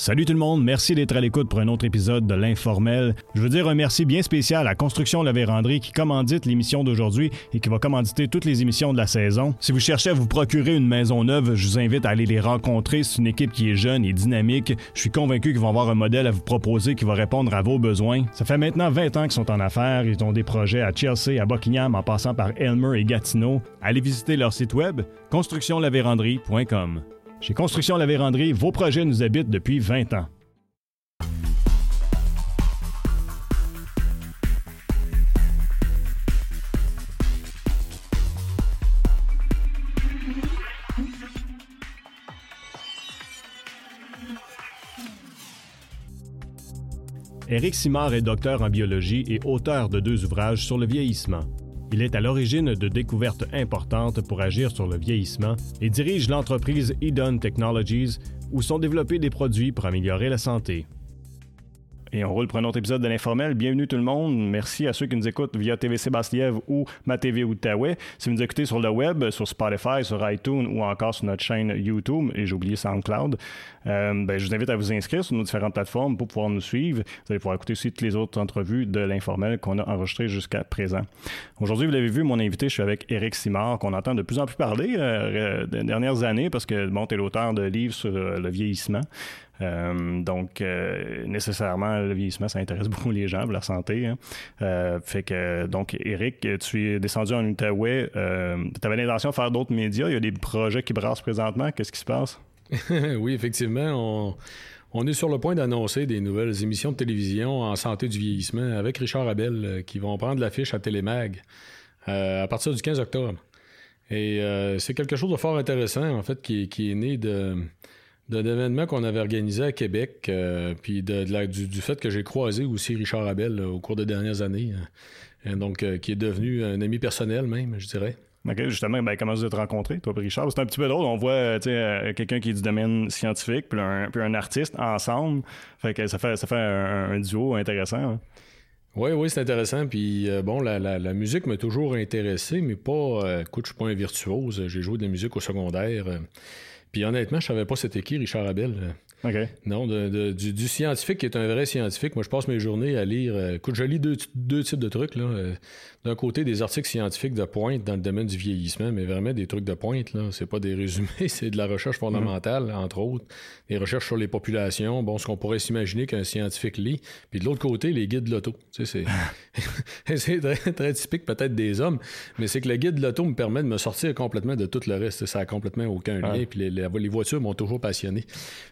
Salut tout le monde, merci d'être à l'écoute pour un autre épisode de l'Informel. Je veux dire un merci bien spécial à Construction La Vérandrie qui commandite l'émission d'aujourd'hui et qui va commanditer toutes les émissions de la saison. Si vous cherchez à vous procurer une maison neuve, je vous invite à aller les rencontrer. C'est une équipe qui est jeune et dynamique. Je suis convaincu qu'ils vont avoir un modèle à vous proposer qui va répondre à vos besoins. Ça fait maintenant 20 ans qu'ils sont en affaires. Ils ont des projets à Chelsea, à Buckingham, en passant par Elmer et Gatineau. Allez visiter leur site web constructionlavérandrie.com. Chez Construction La Vérandrie, vos projets nous habitent depuis 20 ans. Éric Simard est docteur en biologie et auteur de deux ouvrages sur le vieillissement. Il est à l'origine de découvertes importantes pour agir sur le vieillissement et dirige l'entreprise Eden Technologies où sont développés des produits pour améliorer la santé. Et on roule pour un autre épisode de l'Informel. Bienvenue tout le monde. Merci à ceux qui nous écoutent via TVC Bastiev ou ma TV Outaouais. Si vous nous écoutez sur le web, sur Spotify, sur iTunes ou encore sur notre chaîne YouTube, et j'ai oublié SoundCloud, euh, ben, je vous invite à vous inscrire sur nos différentes plateformes pour pouvoir nous suivre. Vous allez pouvoir écouter aussi toutes les autres entrevues de l'Informel qu'on a enregistrées jusqu'à présent. Aujourd'hui, vous l'avez vu, mon invité, je suis avec Éric Simard, qu'on entend de plus en plus parler euh, des dernières années parce que bon, tu es l'auteur de livres sur euh, le vieillissement. Euh, donc, euh, nécessairement, le vieillissement, ça intéresse beaucoup les gens, leur santé. Hein. Euh, fait que, donc, Eric, tu es descendu en Outaouais. tu avais l'intention de faire d'autres médias. Il y a des projets qui brassent présentement. Qu'est-ce qui se passe? oui, effectivement. On, est sur le point d'annoncer des nouvelles émissions de télévision en santé du vieillissement avec Richard Abel qui vont prendre l'affiche à Télémag à partir du 15 octobre. Et c'est quelque chose de fort intéressant, en fait, qui est né de d'un événement qu'on avait organisé à Québec, euh, puis de, du, fait que j'ai croisé aussi Richard Abel au cours des dernières années, euh, donc euh, qui est devenu un ami personnel même, je dirais. OK, justement, ben, comment vous êtes rencontrés, toi et Richard? C'est un petit peu drôle, on voit quelqu'un qui est du domaine scientifique, puis un, puis un artiste ensemble. Fait que ça fait, ça fait un, duo intéressant. Hein. Oui, oui, c'est intéressant. Puis bon, la, la, musique m'a toujours intéressé, mais pas. écoute, je suis pas un virtuose. J'ai joué de la musique au secondaire. Puis honnêtement, je savais pas c'était qui Richard Abel. Non, du, scientifique qui est un vrai scientifique. Moi, je passe mes journées à lire. Euh, écoute, je lis deux, types de trucs. Euh, d'un côté, des articles scientifiques de pointe dans le domaine du vieillissement, mais vraiment des trucs de pointe. Là. C'est pas des résumés, c'est de la recherche fondamentale, mhm. entre autres. Des recherches sur les populations. Bon, ce qu'on pourrait s'imaginer qu'un scientifique lit. Puis de l'autre côté, les guides de l'auto. Tu sais, c'est, très, typique peut-être des hommes, mais c'est que le guide de l'auto me permet de me sortir complètement de tout le reste. Ça a complètement aucun lien. Puis les, les, voitures m'ont toujours passionné.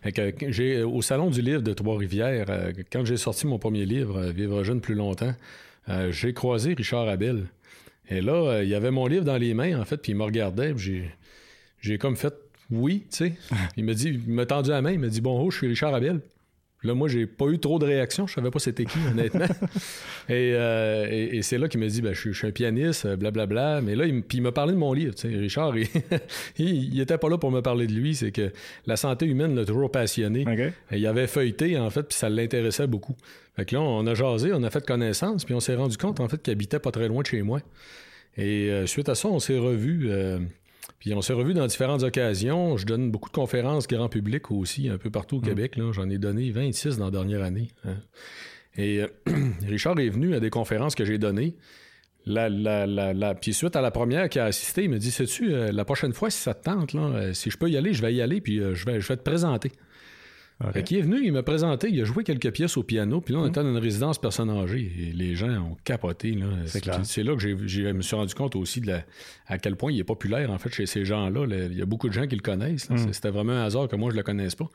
Fait j'ai au salon du livre de Trois-Rivières, euh, quand j'ai sorti mon premier livre, euh, Vivre jeune plus longtemps, euh, j'ai croisé Richard Abel. Et là, il y avait mon livre dans les mains, en fait, puis il me regardait, j'ai, j'ai comme fait oui, tu sais. il me dit, il m'a tendu la main, il m'a dit Bon, je suis Richard Abel. Là, moi, j'ai pas eu trop de réactions. Je savais pas c'était qui, honnêtement. Euh, et, c'est là qu'il me dit ben, je, suis un pianiste, blablabla. Bla, bla. Mais là, il, puis il m'a parlé de mon livre. Richard, il, il, était pas là pour me parler de lui. C'est que la santé humaine l'a toujours passionné. il avait feuilleté, en fait, puis ça l'intéressait beaucoup. Fait que là, on a jasé, on a fait connaissance, puis on s'est rendu compte, en fait, qu'il habitait pas très loin de chez moi. Et euh, suite à ça, on s'est revus. Euh, puis on s'est revus dans différentes occasions. Je donne beaucoup de conférences grand public aussi, un peu partout au mm. Québec. J'en ai donné 26 dans la dernière année. Hein. Et euh, Richard est venu à des conférences que j'ai données. La, la, la, Puis suite à la première qui a assisté, il me dit Sais-tu, euh, la prochaine fois, si ça te tente, là, euh, si je peux y aller, je vais y aller, puis je, vais, je vais te présenter. Okay. Qui est venu, il m'a présenté, il a joué quelques pièces au piano, puis là, on hum. était dans une résidence personne âgée, et les gens ont capoté. C'est là que je me suis rendu compte aussi de à quel point il est populaire, en fait, chez ces gens-là. Il y a beaucoup de gens qui le connaissent. Hum. C'était vraiment un hasard que moi, je le connaisse pas.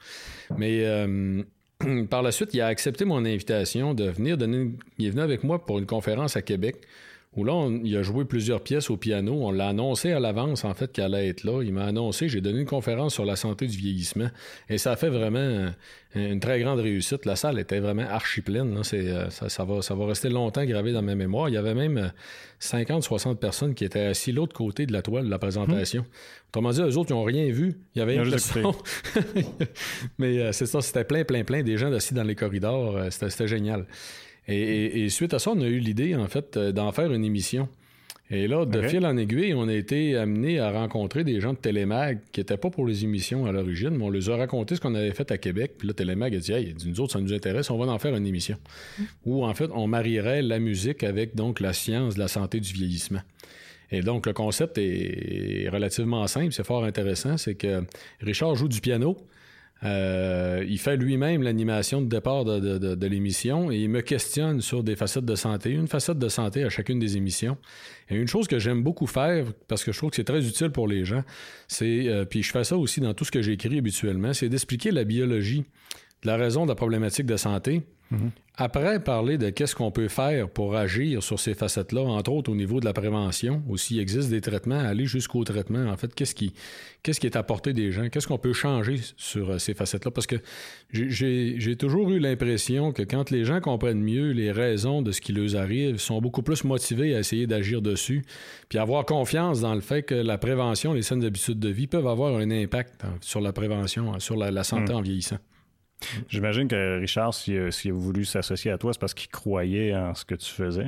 Mais euh, par la suite, il a accepté mon invitation de venir donner... Il est venu avec moi pour une conférence à Québec où là, il a joué plusieurs pièces au piano. On l'a annoncé à l'avance, en fait, qu'elle allait être là. Il m'a annoncé, j'ai donné une conférence sur la santé du vieillissement. Et ça a fait vraiment une très grande réussite. La salle était vraiment archi pleine. Euh, ça, va, ça va rester longtemps gravé dans ma mémoire. Il y avait même 50-60 personnes qui étaient assis l'autre côté de la toile de la présentation. Hum. Autrement dit, eux autres, ils n'ont rien vu. Il y avait une son. Mais euh, c'est ça, c'était plein, plein, plein des gens assis dans les corridors. Euh, c'était génial. Et, suite à ça, on a eu l'idée, en fait, euh, d'en faire une émission. Et là, de fil en aiguille, on a été amené à rencontrer des gens de Télémag qui n'étaient pas pour les émissions à l'origine, mais on leur a raconté ce qu'on avait fait à Québec. Puis là, Télémag a dit Hey, nous autres, ça nous intéresse, on va en faire une émission. Mm. Où, en fait, on marierait la musique avec donc la science de la santé du vieillissement. Et donc, le concept est relativement simple, c'est fort intéressant. C'est que Richard joue du piano. Euh, il fait lui-même l'animation de départ de, l'émission et il me questionne sur des facettes de santé, une facette de santé à chacune des émissions. Et une chose que j'aime beaucoup faire, parce que je trouve que c'est très utile pour les gens, c'est, euh, puis je fais ça aussi dans tout ce que j'écris habituellement, c'est d'expliquer la biologie, la raison de la problématique de santé, après, parler de qu'est-ce qu'on peut faire pour agir sur ces facettes-là, entre autres au niveau de la prévention, ou s'il existe des traitements, aller jusqu'au traitement. En fait, qu'est-ce qui, qu'est-ce qui est apporté des gens? Qu'est-ce qu'on peut changer sur euh, ces facettes-là? Parce que j'ai toujours eu l'impression que quand les gens comprennent mieux les raisons de ce qui leur arrive, sont beaucoup plus motivés à essayer d'agir dessus, puis avoir confiance dans le fait que la prévention, les saines habitudes de vie peuvent avoir un impact sur la prévention, sur la, santé hmm. en vieillissant. J'imagine que Richard, s'il a, voulu s'associer à toi, c'est parce qu'il croyait en ce que tu faisais.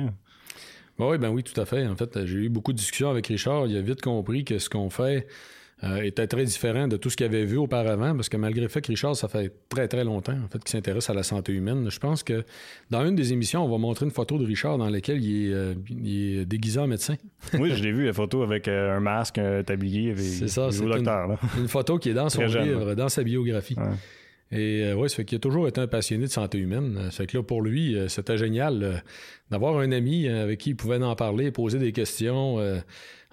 Oui, ben oui, tout à fait. En fait, j'ai eu beaucoup de discussions avec Richard. Il a vite compris que ce qu'on fait euh, était très différent de tout ce qu'il avait vu auparavant, parce que malgré le fait que Richard, ça fait très, très longtemps, en fait, qu'il s'intéresse à la santé humaine. Je pense que dans une des émissions, on va montrer une photo de Richard dans laquelle il est, euh, déguisé en médecin. oui, je l'ai vu, la photo avec euh, un masque, un tablier. C'est ça, c'est une, une, photo qui est dans son livre, dans sa biographie. Et euh, oui, ça fait qu'il a toujours été un passionné de santé humaine. Ça fait que là, pour lui, euh, c'était génial euh, d'avoir un ami avec qui il pouvait en parler, poser des questions.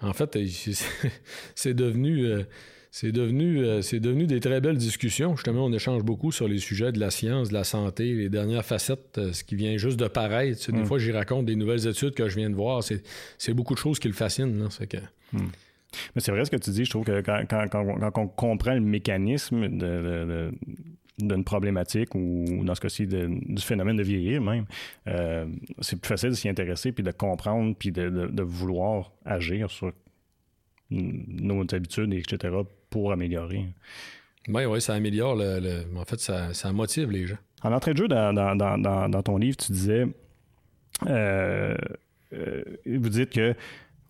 en fait, c'est devenu. c'est devenu, c'est devenu des très belles discussions. Justement, on échange beaucoup sur les sujets de la science, de la santé, les dernières facettes, ce qui vient juste de paraître. Des mm. fois, j'y raconte des nouvelles études que je viens de voir. C'est beaucoup de choses qui le fascinent. Que... Mm. Mais c'est vrai ce que tu dis. Je trouve que quand, on comprend le mécanisme de, d'une problématique ou dans ce cas-ci du phénomène de vieillir même, euh, c'est plus facile de s'y intéresser puis de comprendre puis de, vouloir agir sur nos habitudes, etc., pour améliorer. Oui, oui, ça améliore le, En fait, ça, motive les gens. En entrée de jeu, dans, ton livre, tu disais euh, euh, vous dites que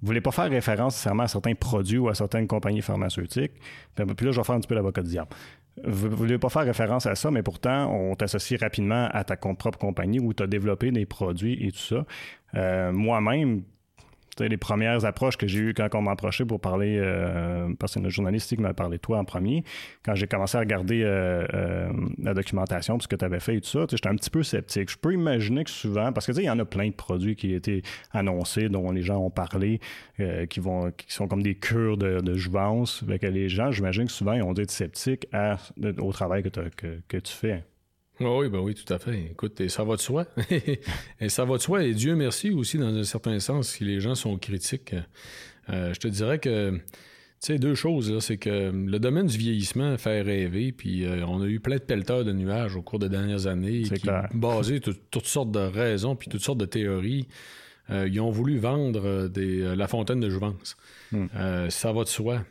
vous voulez pas faire référence nécessairement à certains produits ou à certaines compagnies pharmaceutiques. Puis là, je vais faire un petit peu l'avocat du diable. Vous ne voulez pas faire référence à ça, mais pourtant, on t'associe rapidement à ta propre compagnie où tu as développé des produits et tout ça. Euh, moi-même, les premières approches que j'ai eues quand on m'a approché pour parler, euh, parce que notre journaliste qui m'a parlé de toi en premier, quand j'ai commencé à regarder euh, euh, la documentation, ce que tu avais fait et tout ça, j'étais un petit peu sceptique. Je peux imaginer que souvent, parce que il y en a plein de produits qui été annoncés, dont les gens ont parlé, qui vont qui sont comme des cures de, de jouvence. Les gens, j'imagine que souvent, ils ont dû être sceptiques au travail que, que tu fais. Oui, ben oui, tout à fait. Écoute, et ça va de soi. et ça va de soi. Et Dieu merci aussi, dans un certain sens, si les gens sont critiques. Euh, je te dirais que, tu sais, deux choses, c'est que le domaine du vieillissement fait rêver, puis euh, on a eu plein de pelleteurs de nuages au cours des dernières années, qui, basés sur toutes sortes de raisons, puis toutes sortes de théories. Euh, ils ont voulu vendre des, la fontaine de jouvence. Hmm. ça va de soi.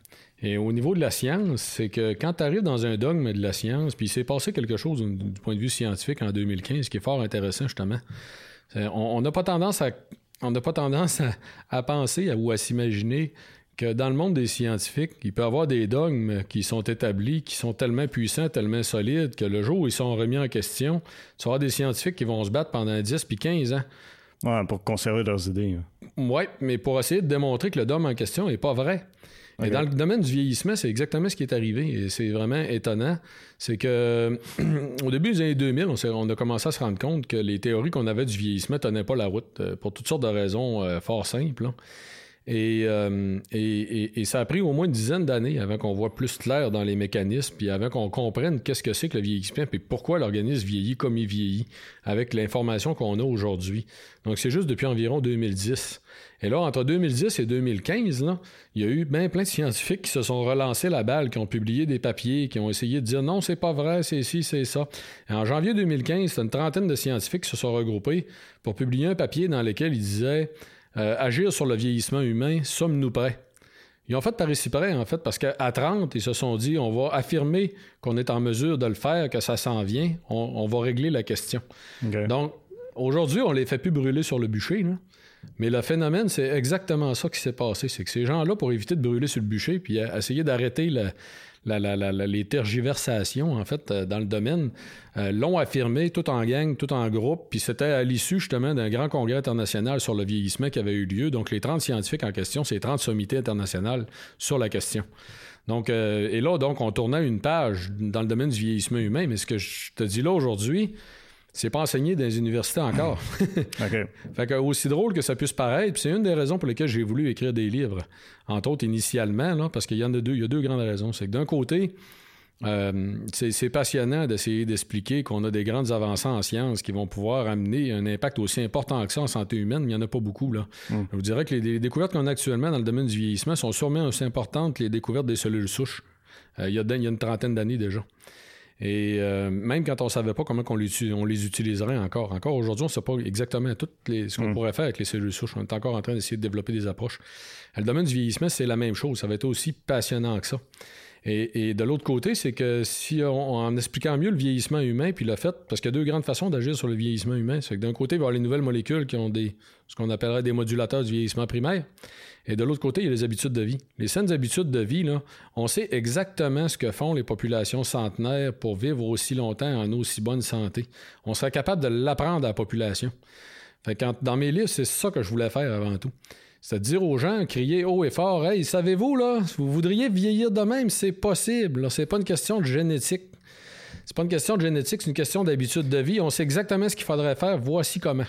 Et au niveau de la science, c'est que quand tu arrives dans un dogme de la science, puis il s'est passé quelque chose du point de vue scientifique en 2015 qui est fort intéressant justement. On n'a pas tendance à on n'a pas tendance à, penser ou à s'imaginer que dans le monde des scientifiques, il peut y avoir des dogmes qui sont établis, qui sont tellement puissants, tellement solides, que le jour où ils sont remis en question, tu avoir des scientifiques qui vont se battre pendant 10 puis 15 ans. Ouais, pour conserver leurs idées. Oui, mais pour essayer de démontrer que le dogme en question n'est pas vrai. Mais dans le domaine du vieillissement, c'est exactement ce qui est arrivé. Et c'est vraiment étonnant. C'est que au début des années 2000, on, a commencé à se rendre compte que les théories qu'on avait du vieillissement tenaient pas la route euh, pour toutes sortes de raisons euh, fort simples. Euh, et, ça a pris au moins une dizaine d'années avant qu'on voit plus clair dans les mécanismes, puis avant qu'on comprenne qu'est-ce que c'est que le vieillissement, puis pourquoi l'organisme vieillit comme il vieillit, avec l'information qu'on a aujourd'hui. Donc c'est juste depuis environ 2010. Et là, entre 2010 et 2015, il y a eu bien plein de scientifiques qui se sont relancés la balle, qui ont publié des papiers, qui ont essayé de dire non, c'est pas vrai, c'est ci, c'est ça. Et en janvier 2015, c'est une trentaine de scientifiques se sont regroupés pour publier un papier dans lequel ils disaient euh, Agir sur le vieillissement humain, sommes-nous prêts? Ils ont fait par ici prêt, en fait, parce qu'à 30, ils se sont dit on va affirmer qu'on est en mesure de le faire, que ça s'en vient, on, va régler la question. Donc, aujourd'hui, on les fait plus brûler sur le bûcher. Là. Mais le phénomène, c'est exactement ça qui s'est passé. C'est que ces gens-là, pour éviter de brûler sur le bûcher, puis essayer d'arrêter les tergiversations, en fait, euh, dans le domaine, euh, l'ont affirmé tout en gang, tout en groupe, puis c'était à l'issue, justement, d'un grand congrès international sur le vieillissement qui avait eu lieu. Donc, les 30 scientifiques en question, c'est 30 sommités internationales sur la question. Donc, euh, et là, donc, on tournait une page dans le domaine du vieillissement humain, mais ce que je te dis là aujourd'hui, c'est pas enseigné dans les universités encore. fait que aussi drôle que ça puisse paraître, c'est une des raisons pour lesquelles j'ai voulu écrire des livres. Entre autres, initialement, là, parce qu'il y en a deux, il y a deux grandes raisons. C'est que d'un côté, euh, c'est passionnant d'essayer d'expliquer qu'on a des grandes avancées en sciences qui vont pouvoir amener un impact aussi important que ça en santé humaine, mais il n'y en a pas beaucoup. Là. Hmm. Je vous dirais que les, découvertes qu'on a actuellement dans le domaine du vieillissement sont sûrement aussi importantes que les découvertes des cellules souches. Euh, il, y a, il y a une trentaine d'années déjà. Et euh, même quand on ne savait pas comment on les, on les utiliserait encore. Encore aujourd'hui, on ne sait pas exactement tout ce qu'on mm. pourrait faire avec les cellules souches. On est encore en train d'essayer de développer des approches. Le domaine du vieillissement, c'est la même chose. Ça va être aussi passionnant que ça. Et, de l'autre côté, c'est que si en expliquant mieux le vieillissement humain, puis le fait, parce qu'il y a deux grandes façons d'agir sur le vieillissement humain, c'est que d'un côté, il va y avoir les nouvelles molécules qui ont des, ce qu'on appellerait des modulateurs du vieillissement primaire. Et de l'autre côté, il y a les habitudes de vie. Les saines habitudes de vie, on sait exactement ce que font les populations centenaires pour vivre aussi longtemps en aussi bonne santé. On serait capable de l'apprendre à la population. Dans mes livres, c'est ça que je voulais faire avant tout. C'est à dire aux gens, crier haut et fort, Hey, savez-vous, là, vous voudriez vieillir de même, c'est possible. C'est pas une question de génétique. C'est pas une question de génétique, c'est une question d'habitude de vie. On sait exactement ce qu'il faudrait faire, voici comment.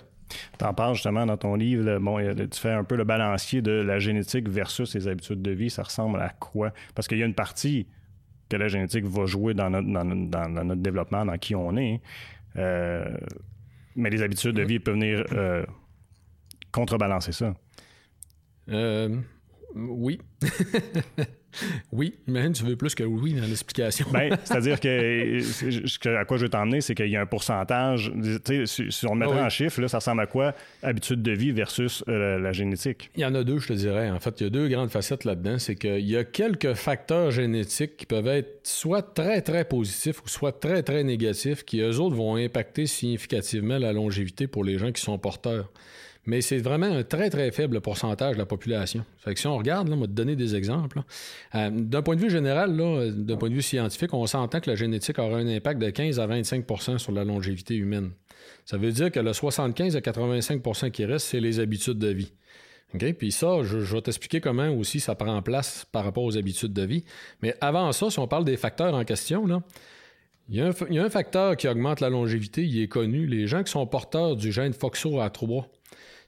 Tu en parles justement dans ton livre. bon, tu fais un peu le balancier de la génétique versus les habitudes de vie. Ça ressemble à quoi? Parce qu'il y a une partie que la génétique va jouer dans notre, dans, notre développement, dans qui on est. Euh, mais les habitudes de vie peuvent venir euh, contrebalancer ça. Euh, oui. Oui, mais tu veux plus que oui dans l'explication. ben, c'est-à-dire que, à quoi je veux t'emmener, c'est qu'il y a un pourcentage. Si on le mettait ah en chiffres, là, ça ressemble à quoi? Habitude de vie versus euh, la génétique? Il y en a deux, je te dirais. En fait, il y a deux grandes facettes là-dedans. C'est qu'il y a quelques facteurs génétiques qui peuvent être soit très, très positifs ou soit très, très négatifs qui, eux autres, vont impacter significativement la longévité pour les gens qui sont porteurs mais c'est vraiment un très, très faible pourcentage de la population. Fait que si on regarde, là, on va te donner des exemples. Euh, d'un point de vue général, d'un point de vue scientifique, on s'entend que la génétique aura un impact de 15 à 25% sur la longévité humaine. Ça veut dire que le 75 à 85% qui reste, c'est les habitudes de vie. OK? Puis ça, je, vais t'expliquer comment aussi ça prend place par rapport aux habitudes de vie. Mais avant ça, si on parle des facteurs en question, là, il y, a un, facteur qui augmente la longévité, il est connu. Les gens qui sont porteurs du gène FOXO-A3,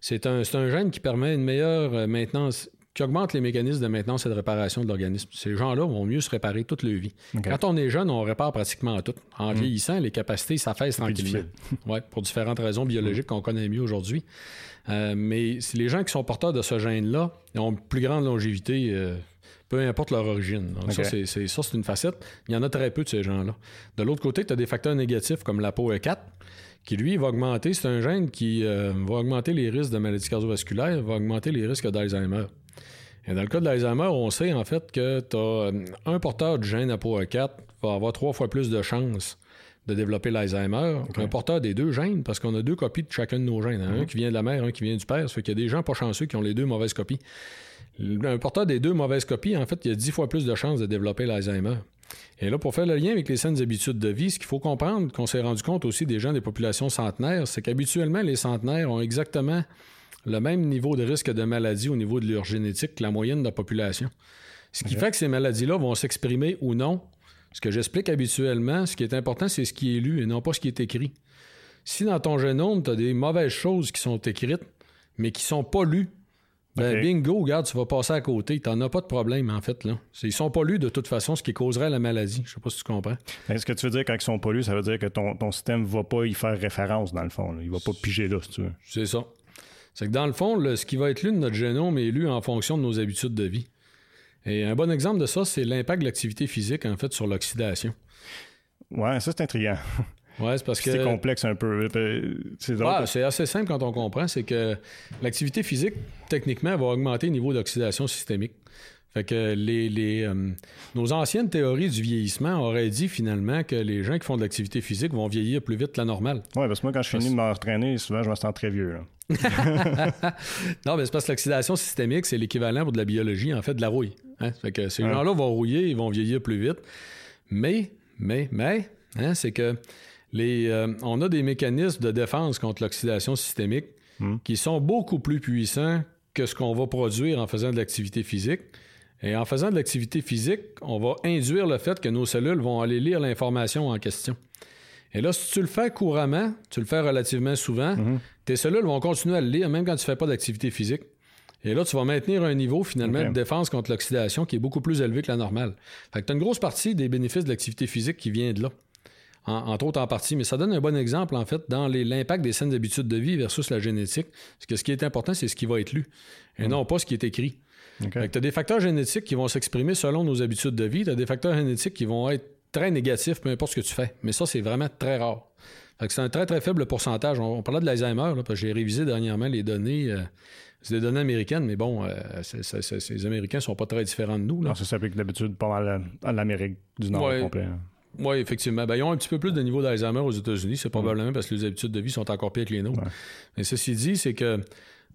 c'est un, gène qui permet une meilleure euh, maintenance, qui augmente les mécanismes de maintenance et de réparation de l'organisme. Ces gens-là vont mieux se réparer toute leur vie. Quand on est jeune, on répare pratiquement tout. En mm. vieillissant, les capacités s'affaissent tranquillement. ouais, pour différentes raisons biologiques qu'on connaît mieux aujourd'hui. Euh, mais les gens qui sont porteurs de ce gène-là ont une plus grande longévité. Euh, peu importe leur origine. ça, c'est une facette. Il y en a très peu de ces gens-là. De l'autre côté, tu as des facteurs négatifs comme la peau E4, qui lui va augmenter, c'est un gène qui euh, va augmenter les risques de maladies cardiovasculaires, va augmenter les risques d'Alzheimer. Et dans le cas de l'Alzheimer, on sait en fait que as euh, un porteur du gène APOE4 va avoir trois fois plus de chances de développer l'Alzheimer qu'un porteur des deux gènes, parce qu'on a deux copies de chacun de nos gènes. Un mhm. qui vient de la mère, un qui vient du père. Ça fait qu'il y a des gens pas chanceux qui ont les deux mauvaises copies. Un porteur des deux mauvaises copies, en fait, il y a dix fois plus de chances de développer l'Alzheimer. Et là, pour faire le lien avec les saines habitudes de vie, ce qu'il faut comprendre, qu'on s'est rendu compte aussi des gens des populations centenaires, c'est qu'habituellement, les centenaires ont exactement le même niveau de risque de maladie au niveau de leur génétique que la moyenne de la population. Ce qui fait que ces maladies-là vont s'exprimer ou non. Ce que j'explique habituellement, ce qui est important, c'est ce qui est lu et non pas ce qui est écrit. Si dans ton génome, tu as des mauvaises choses qui sont écrites, mais qui ne sont pas lues ben, bingo, regarde, tu vas passer à côté. Tu n'en as pas de problème, en fait. Là. Ils sont pas lus de toute façon, ce qui causerait la maladie. Je sais pas si tu comprends. ce que tu veux dire quand ils sont pas lus, ça veut dire que ton, ton système va pas y faire référence, dans le fond. Il va pas piger là, si tu veux. C'est ça. C'est que dans le fond, ce qui va être lu de notre génome est lu en fonction de nos habitudes de vie. Et un bon exemple de ça, c'est l'impact de l'activité physique, en fait, sur l'oxydation. Ouais, ça, c'est intriguant. Ouais, c'est parce que. C'est complexe un peu. C'est assez simple quand on comprend. C'est que l'activité physique, techniquement, va augmenter le niveau d'oxydation systémique. Fait que les, euh, nos anciennes théories du vieillissement auraient dit finalement que les gens qui font de l'activité physique vont vieillir plus vite que la normale. Oui, parce que moi, quand je finis de me retraîner, souvent, je me sens très vieux. non, mais c'est parce que l'oxydation systémique, c'est l'équivalent pour de la biologie, en fait, de la rouille. Hein? Fait que ces gens-là vont rouiller, ils vont vieillir plus vite. Mais, mais, mais, hein, c'est que les, euh, on a des mécanismes de défense contre l'oxydation systémique hmm. qui sont beaucoup plus puissants que ce qu'on va produire en faisant de l'activité physique. Et en faisant de l'activité physique, on va induire le fait que nos cellules vont aller lire l'information en question. Et là, si tu le fais couramment, tu le fais relativement souvent, hmm. tes cellules vont continuer à le lire même quand tu ne fais pas d'activité physique. Et là, tu vas maintenir un niveau finalement de défense contre l'oxydation qui est beaucoup plus élevé que la normale. Fait que tu as une grosse partie des bénéfices de l'activité physique qui vient de là entre autres en partie, mais ça donne un bon exemple, en fait, dans l'impact des saines habitudes de vie versus la génétique. Parce que ce qui est important, c'est ce qui va être lu, et non pas ce qui est écrit. Tu as des facteurs génétiques qui vont s'exprimer selon nos habitudes de vie, tu as des facteurs génétiques qui vont être très négatifs, peu importe ce que tu fais. Mais ça, c'est vraiment très rare. c'est un très, très faible pourcentage. On, parlait de l'Alzheimer, parce que j'ai révisé dernièrement les données. Euh, c'est des données américaines, mais bon, euh, ces Américains sont pas très différents de nous. Non, ça s'applique d'habitude pas mal à l'Amérique du Nord complet. Hein. Oui, effectivement. Ben, ils ont un petit peu plus de niveau d'Alzheimer aux États-Unis. C'est probablement parce que les habitudes de vie sont encore pires que les nôtres. Mais ceci dit, c'est que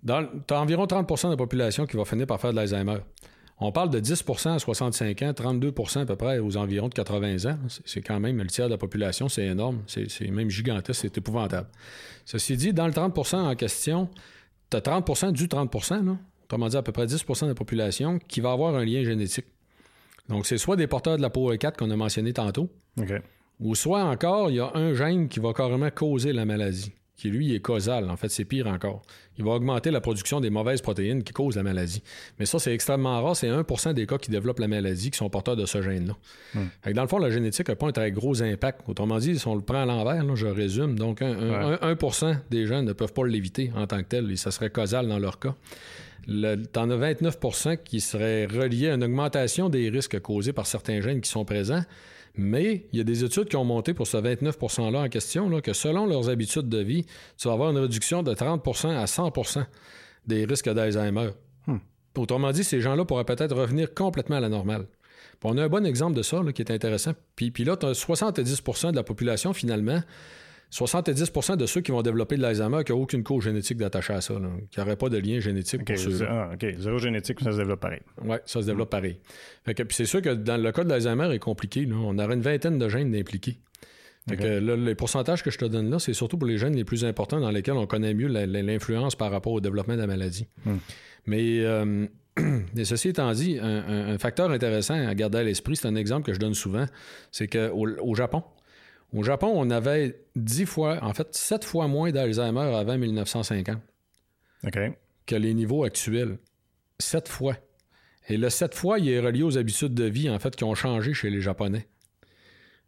tu as environ 30% de la population qui va finir par faire de l'Alzheimer. On parle de 10% à 65 ans, 32% à peu près aux environs de 80 ans. C'est quand même le tiers de la population, c'est énorme. C'est même gigantesque, c'est épouvantable. Ceci dit, dans le 30% en question, tu as 30% du 30% là, autrement dit à peu près 10% de la population qui va avoir un lien génétique. Donc, c'est soit des porteurs de la peau 4 qu'on a mentionné tantôt, ou soit encore, il y a un gène qui va carrément causer la maladie, qui lui est causal. En fait, c'est pire encore. Il va augmenter la production des mauvaises protéines qui causent la maladie. Mais ça, c'est extrêmement rare. C'est 1% des cas qui développent la maladie qui sont porteurs de ce gène-là. Hmm. Dans le fond, la génétique n'a pas un très gros impact. Autrement dit, si on le prend à l'envers, je résume, donc 1, 1 des gens ne peuvent pas l'éviter en tant que tel, et ça serait causal dans leur cas. T'en as 29% qui seraient reliés à une augmentation des risques causés par certains gènes qui sont présents. Mais il y a des études qui ont monté pour ce 29 %-là en question, là, que selon leurs habitudes de vie, tu vas avoir une réduction de 30% à 100% des risques d'Alzheimer. Hmm. Autrement dit, ces gens-là pourraient peut-être revenir complètement à la normale. on a un bon exemple de ça qui est intéressant. Puis, puis là, tu as 70% de la population, finalement, 70% de ceux qui vont développer de l'Alzheimer qui n'ont aucune cause génétique d'attaché à ça, qui n'auraient pas de lien génétique pour ceux ah, OK, zéro génétique, ça se développe pareil. Oui, ça se développe pareil. puis c'est sûr que dans le cas de l'Alzheimer est compliqué. On aurait une vingtaine de gènes impliqués. les pourcentages que je te donne là, c'est surtout pour les gènes les plus importants dans lesquels on connaît mieux l'influence par rapport au développement de la maladie. Hmm. Mais, euh, ceci étant dit, un, facteur intéressant à garder à l'esprit, c'est un exemple que je donne souvent, c'est qu'au au Japon, au Japon, on avait 10 fois, en fait, 7 fois moins d'Alzheimer avant 1950 que les niveaux actuels. 7 fois. Et le 7 fois, il est relié aux habitudes de vie, en fait, qui ont changé chez les Japonais.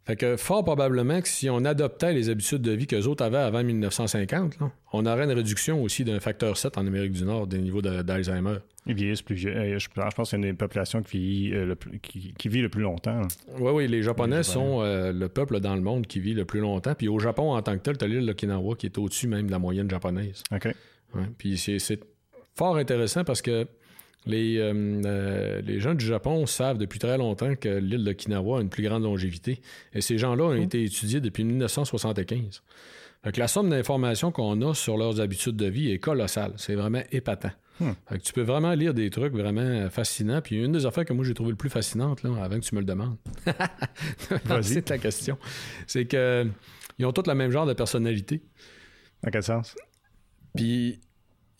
Fait que fort probablement que si on adoptait les habitudes de vie que les autres avaient avant 1950, on aurait une réduction aussi d'un facteur 7 en Amérique du Nord des niveaux d'Alzheimer. Ils vieillissent plus vieux. Je pense que c'est une des populations qui vit, euh, le, plus, qui, vit le plus longtemps. Oui, oui, les Japonais, sont euh, le peuple dans le monde qui vit le plus longtemps. Puis au Japon, en tant que tel, tu as l'île d'Okinawa qui est au-dessus même de la moyenne japonaise. OK. puis c'est fort intéressant parce que les, les gens du Japon savent depuis très longtemps que l'île d'Okinawa a une plus grande longévité. Et ces gens-là ont mmh. été étudiés depuis 1975. Fait la somme d'informations qu'on a sur leurs habitudes de vie est colossale. C'est vraiment épatant. Hmm. tu peux vraiment lire des trucs vraiment fascinants. Puis une des affaires que moi j'ai trouvé le plus fascinante, là, avant que tu me le demandes, c'est ta question, c'est que ils ont tous le même genre de personnalité. Dans quel sens? Puis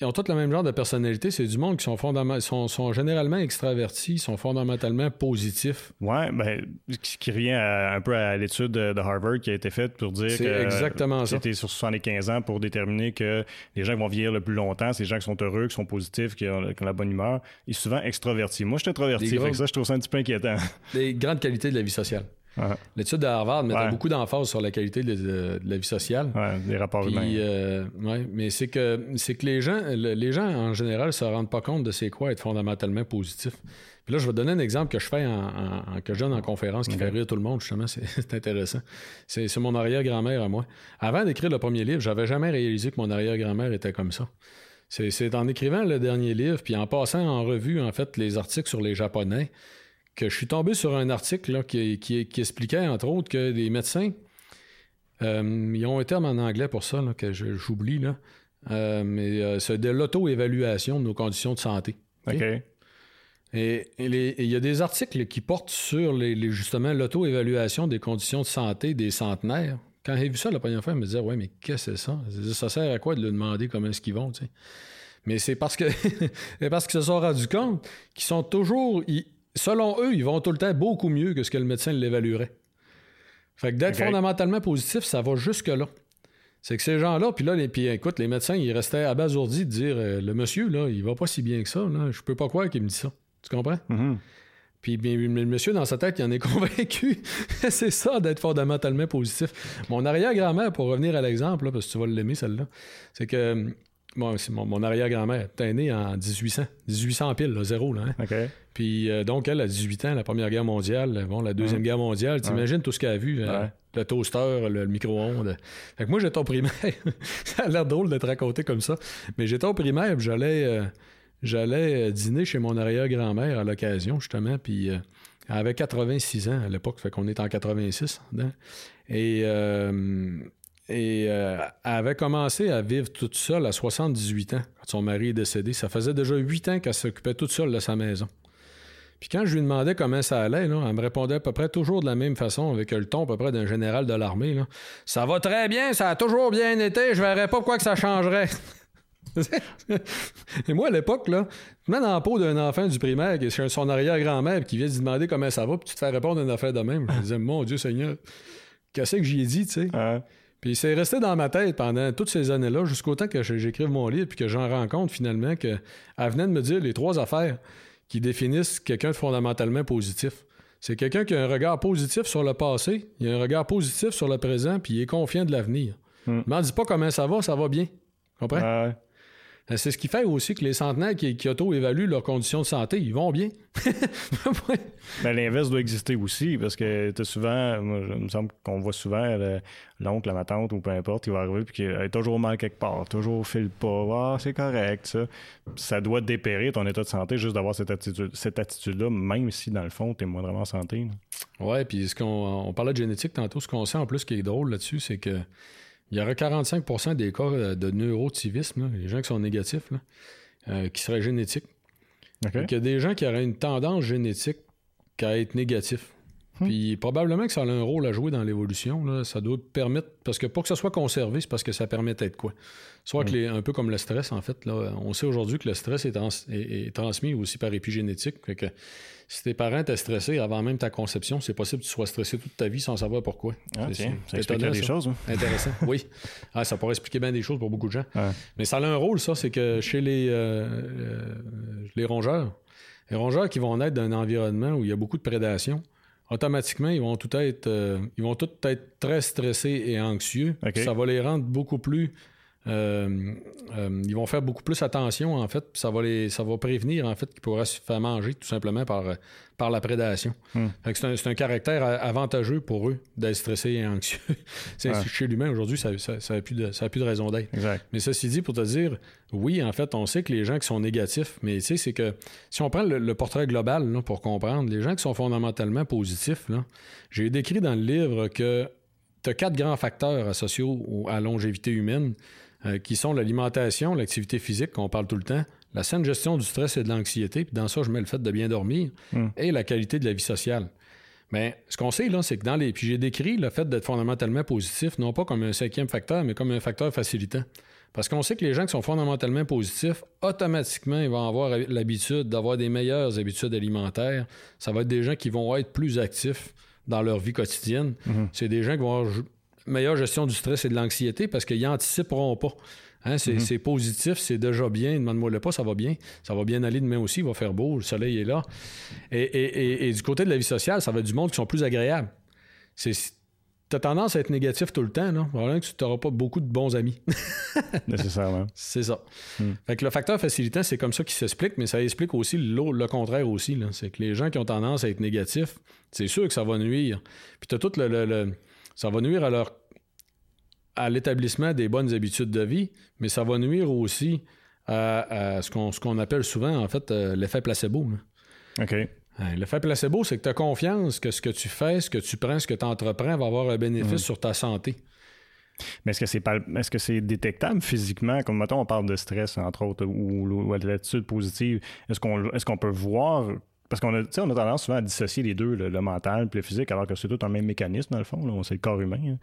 ils ont tous le même genre de personnalité. C'est du monde qui sont, sont, sont généralement extravertis, sont fondamentalement positifs. Ouais, ben, ce qui revient un peu à l'étude de, Harvard qui a été faite pour dire que exactement c'était sur 75 ans pour déterminer que les gens qui vont vieillir le plus longtemps, c'est les gens qui sont heureux, qui sont positifs, qui ont, la bonne humeur, ils sont souvent extravertis. Moi, je suis introverti, fait que ça, je trouve ça un petit peu inquiétant. Des grandes qualités de la vie sociale. L'étude de Harvard mettait beaucoup d'emphase sur la qualité de, la vie sociale. Ouais, des rapports humains. Euh, mais c'est que, c'est que les gens, les gens, en général, ne se rendent pas compte de c'est quoi être fondamentalement positif. Puis là, je vais donner un exemple que je fais en, que je donne en conférence qui fait rire tout le monde, justement. C'est intéressant. C'est mon arrière-grand-mère à moi. Avant d'écrire le premier livre, j'avais jamais réalisé que mon arrière-grand-mère était comme ça. C'est en écrivant le dernier livre, puis en passant en revue, en fait, les articles sur les Japonais, que je suis tombé sur un article qui, expliquait, entre autres, que les médecins, euh, ils ont un terme en anglais pour ça, que j'oublie, là. mais c'est de l'auto-évaluation de nos conditions de santé. OK? Et il y a des articles qui portent sur les, justement l'auto-évaluation des conditions de santé des centenaires. Quand j'ai vu ça la première fois, je me disais, ouais, mais qu'est-ce que c'est ça? Ça sert à quoi de leur demander comment est-ce qu'ils vont, tu sais? Mais c'est parce que parce qu'ils se sont rendus compte qu'ils sont toujours, selon eux, ils vont tout le temps beaucoup mieux que ce que le médecin l'évaluerait. Fait que d'être fondamentalement positif, ça va jusque-là. C'est que ces gens-là, puis là, les, puis écoute, les médecins, ils restaient abasourdis de dire euh, le monsieur, là, il va pas si bien que ça, là. Je peux pas croire qu'il me dit ça. Tu comprends? Mm-hmm. Puis le monsieur, dans sa tête, il en est convaincu. c'est ça, d'être fondamentalement positif. Mon arrière-grand-mère, pour revenir à l'exemple, parce que tu vas l'aimer, celle-là, c'est que Bon, c'est mon, arrière-grand-mère. T'es né en 1800. 1800 pile, là, zéro. Là, hein. Puis euh, donc, elle, a 18 ans, la Première Guerre mondiale, bon, la Deuxième Guerre mondiale, t'imagines tout ce qu'elle a vu. Euh, le toaster, le, micro-ondes. Fait que moi, j'étais au primaire. ça a l'air drôle d'être raconté comme ça. Mais j'étais au primaire, j'allais... Euh, j'allais dîner chez mon arrière-grand-mère à l'occasion, justement, puis elle avait 86 ans à l'époque, fait qu'on est en 86. Hein. Et et euh, elle avait commencé à vivre toute seule à 78 ans, quand son mari est décédé. Ça faisait déjà 8 ans qu'elle s'occupait toute seule de sa maison. Puis quand je lui demandais comment ça allait, elle me répondait à peu près toujours de la même façon, avec le ton à peu près d'un général de l'armée. Ça va très bien, ça a toujours bien été, je verrais pas pourquoi que ça changerait. Et moi, à l'époque, là, dans la peau d'un enfant du primaire qui est son arrière-grand-mère qui vient lui demander comment ça va, puis tu te fais répondre à une affaire de même. Je me disais, mon Dieu Seigneur, qu'est-ce que j'y ai dit, tu sais? Puis c'est resté dans ma tête pendant toutes ces années-là, jusqu'au temps que j'écrive mon livre, puis que j'en rends compte finalement qu'elle venait de me dire les trois affaires qui définissent quelqu'un de fondamentalement positif. C'est quelqu'un qui a un regard positif sur le passé, il a un regard positif sur le présent, puis il est confiant de l'avenir. Hmm. Ne m'en dis pas comment ça va, ça va bien. Comprends? C'est ce qui fait aussi que les centenaires qui, auto-évaluent leurs conditions de santé, ils vont bien. Mais l'inverse doit exister aussi, parce que tu souvent, moi, il me semble qu'on voit souvent l'oncle, la tante ou peu importe, il va arriver puis qu'il est toujours mal quelque part, toujours file pas, ah, c'est correct, ça. Ça doit dépérer ton état de santé juste d'avoir cette attitude, cette attitude-là, même si dans le fond, tu es moindrement en santé. Ouais, puis ce qu'on on parlait de génétique tantôt, ce qu'on sait en plus qui est drôle là-dessus, c'est que il y aurait 45% des cas euh, de neurotivisme, les gens qui sont négatifs, euh, qui seraient génétiques. il y a des gens qui auraient une tendance génétique qu'à être négatif. Hmm. Puis probablement que ça a un rôle à jouer dans l'évolution. Ça doit permettre. Parce que pour que ça soit conservé, c'est parce que ça permet d'être quoi? Soit que hmm. un peu comme le stress, en fait. Là, on sait aujourd'hui que le stress est, transmis aussi par épigénétique. que si tes parents étaient stressés avant même ta conception, c'est possible que tu sois stressé toute ta vie sans savoir pourquoi. Ah, tiens, ça explique des choses. Hein. Intéressant, oui. Ah, ça pourrait expliquer bien des choses pour beaucoup de gens. Mais ça a un rôle, ça, c'est que chez les, euh, euh, les rongeurs, les rongeurs qui vont naître d'un environnement où il y a beaucoup de prédation, automatiquement, ils vont tout être, euh, ils vont tout être très stressés et anxieux. Ça va les rendre beaucoup plus euh, euh, ils vont faire beaucoup plus attention, en fait. Ça va, les, ça va prévenir, en fait, qu'ils pourraient se faire manger tout simplement par, par la prédation. Hmm. c'est, un, caractère avantageux pour eux d'être stressés et anxieux. Chez l'humain, aujourd'hui, ça n'a ça, plus, de, plus de raison d'être. Mais ceci dit, pour te dire, oui, en fait, on sait que les gens qui sont négatifs, mais tu sais, c'est que si on prend le, portrait global pour comprendre, les gens qui sont fondamentalement positifs, j'ai décrit dans le livre que tu as quatre grands facteurs associés à la longévité humaine. Euh, qui sont l'alimentation, l'activité physique, qu'on parle tout le temps, la saine gestion du stress et de l'anxiété, puis dans ça, je mets le fait de bien dormir, hmm. et la qualité de la vie sociale. Mais ce qu'on sait, là, c'est que dans les. Puis j'ai décrit le fait d'être fondamentalement positif, non pas comme un cinquième facteur, mais comme un facteur facilitant. Parce qu'on sait que les gens qui sont fondamentalement positifs, automatiquement, ils vont avoir l'habitude d'avoir des meilleures habitudes alimentaires. Ça va être des gens qui vont être plus actifs dans leur vie quotidienne. Hmm. C'est des gens qui vont avoir meilleure gestion du stress et de l'anxiété parce qu'ils n'anticiperont pas. Hein, mhm. c'est, positif, c'est déjà bien. Demande-moi le pas, ça va bien. Ça va bien aller demain aussi, il va faire beau, le soleil est là. Et, du côté de la vie sociale, ça va être du monde qui sont plus agréables. C'est, tu as tendance à être négatif tout le temps, non? Voilà que tu n'auras pas beaucoup de bons amis. Nécessairement. C'est ça. Hmm. Fait que le facteur facilitant, c'est comme ça qu'il s'explique, mais ça explique aussi le, contraire aussi. C'est que les gens qui ont tendance à être négatifs, c'est sûr que ça va nuire. Puis tu as tout le ça va nuire à leur à l'établissement des bonnes habitudes de vie, mais ça va nuire aussi à, ce qu'on appelle souvent, en fait, euh, l'effet placebo. OK. L'effet placebo, c'est que tu as confiance que ce que tu fais, ce que tu prends, ce que tu entreprends va avoir un bénéfice mm. sur ta santé. Mais est-ce que c'est est-ce que c'est détectable physiquement, comme mettons on parle de stress entre autres ou, de l'attitude positive, est-ce qu'on est-ce qu'on peut voir parce qu'on a, on a tendance souvent à dissocier les deux, le, mental et le physique, alors que c'est tout un même mécanisme, dans le fond. C'est le corps humain. Hein.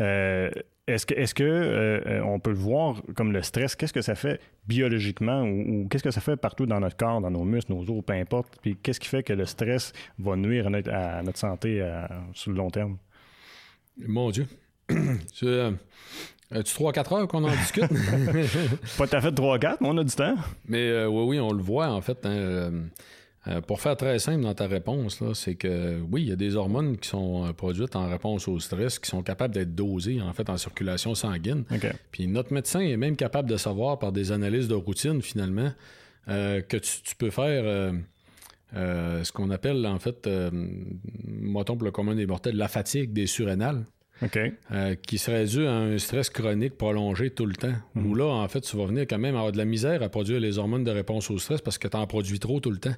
Euh, est-ce que, est-ce que euh, on peut le voir comme le stress? Qu'est-ce que ça fait biologiquement ou, qu'est-ce que ça fait partout dans notre corps, dans nos muscles, nos os, peu importe? Puis qu'est-ce qui fait que le stress va nuire à notre, santé euh, sur le long terme? Mon Dieu. tu, As-tu 3-4 heures qu'on en discute? Pas tout à fait 3-4, mais on a du temps. Mais oui, oui, on le voit en fait. Hein, euh, pour faire très simple dans ta réponse, c'est que oui, il y a des hormones qui sont euh, produites en réponse au stress, qui sont capables d'être dosées en fait en circulation sanguine. Puis notre médecin est même capable de savoir par des analyses de routine finalement euh, que tu, peux faire ce qu'on appelle en fait, mettons pour le commun des mortels, la fatigue des surrénales. qui serait dû à un stress chronique prolongé tout le temps. Mhm. Où là, en fait, tu vas venir quand même avoir de la misère à produire les hormones de réponse au stress parce que tu en produis trop tout le temps.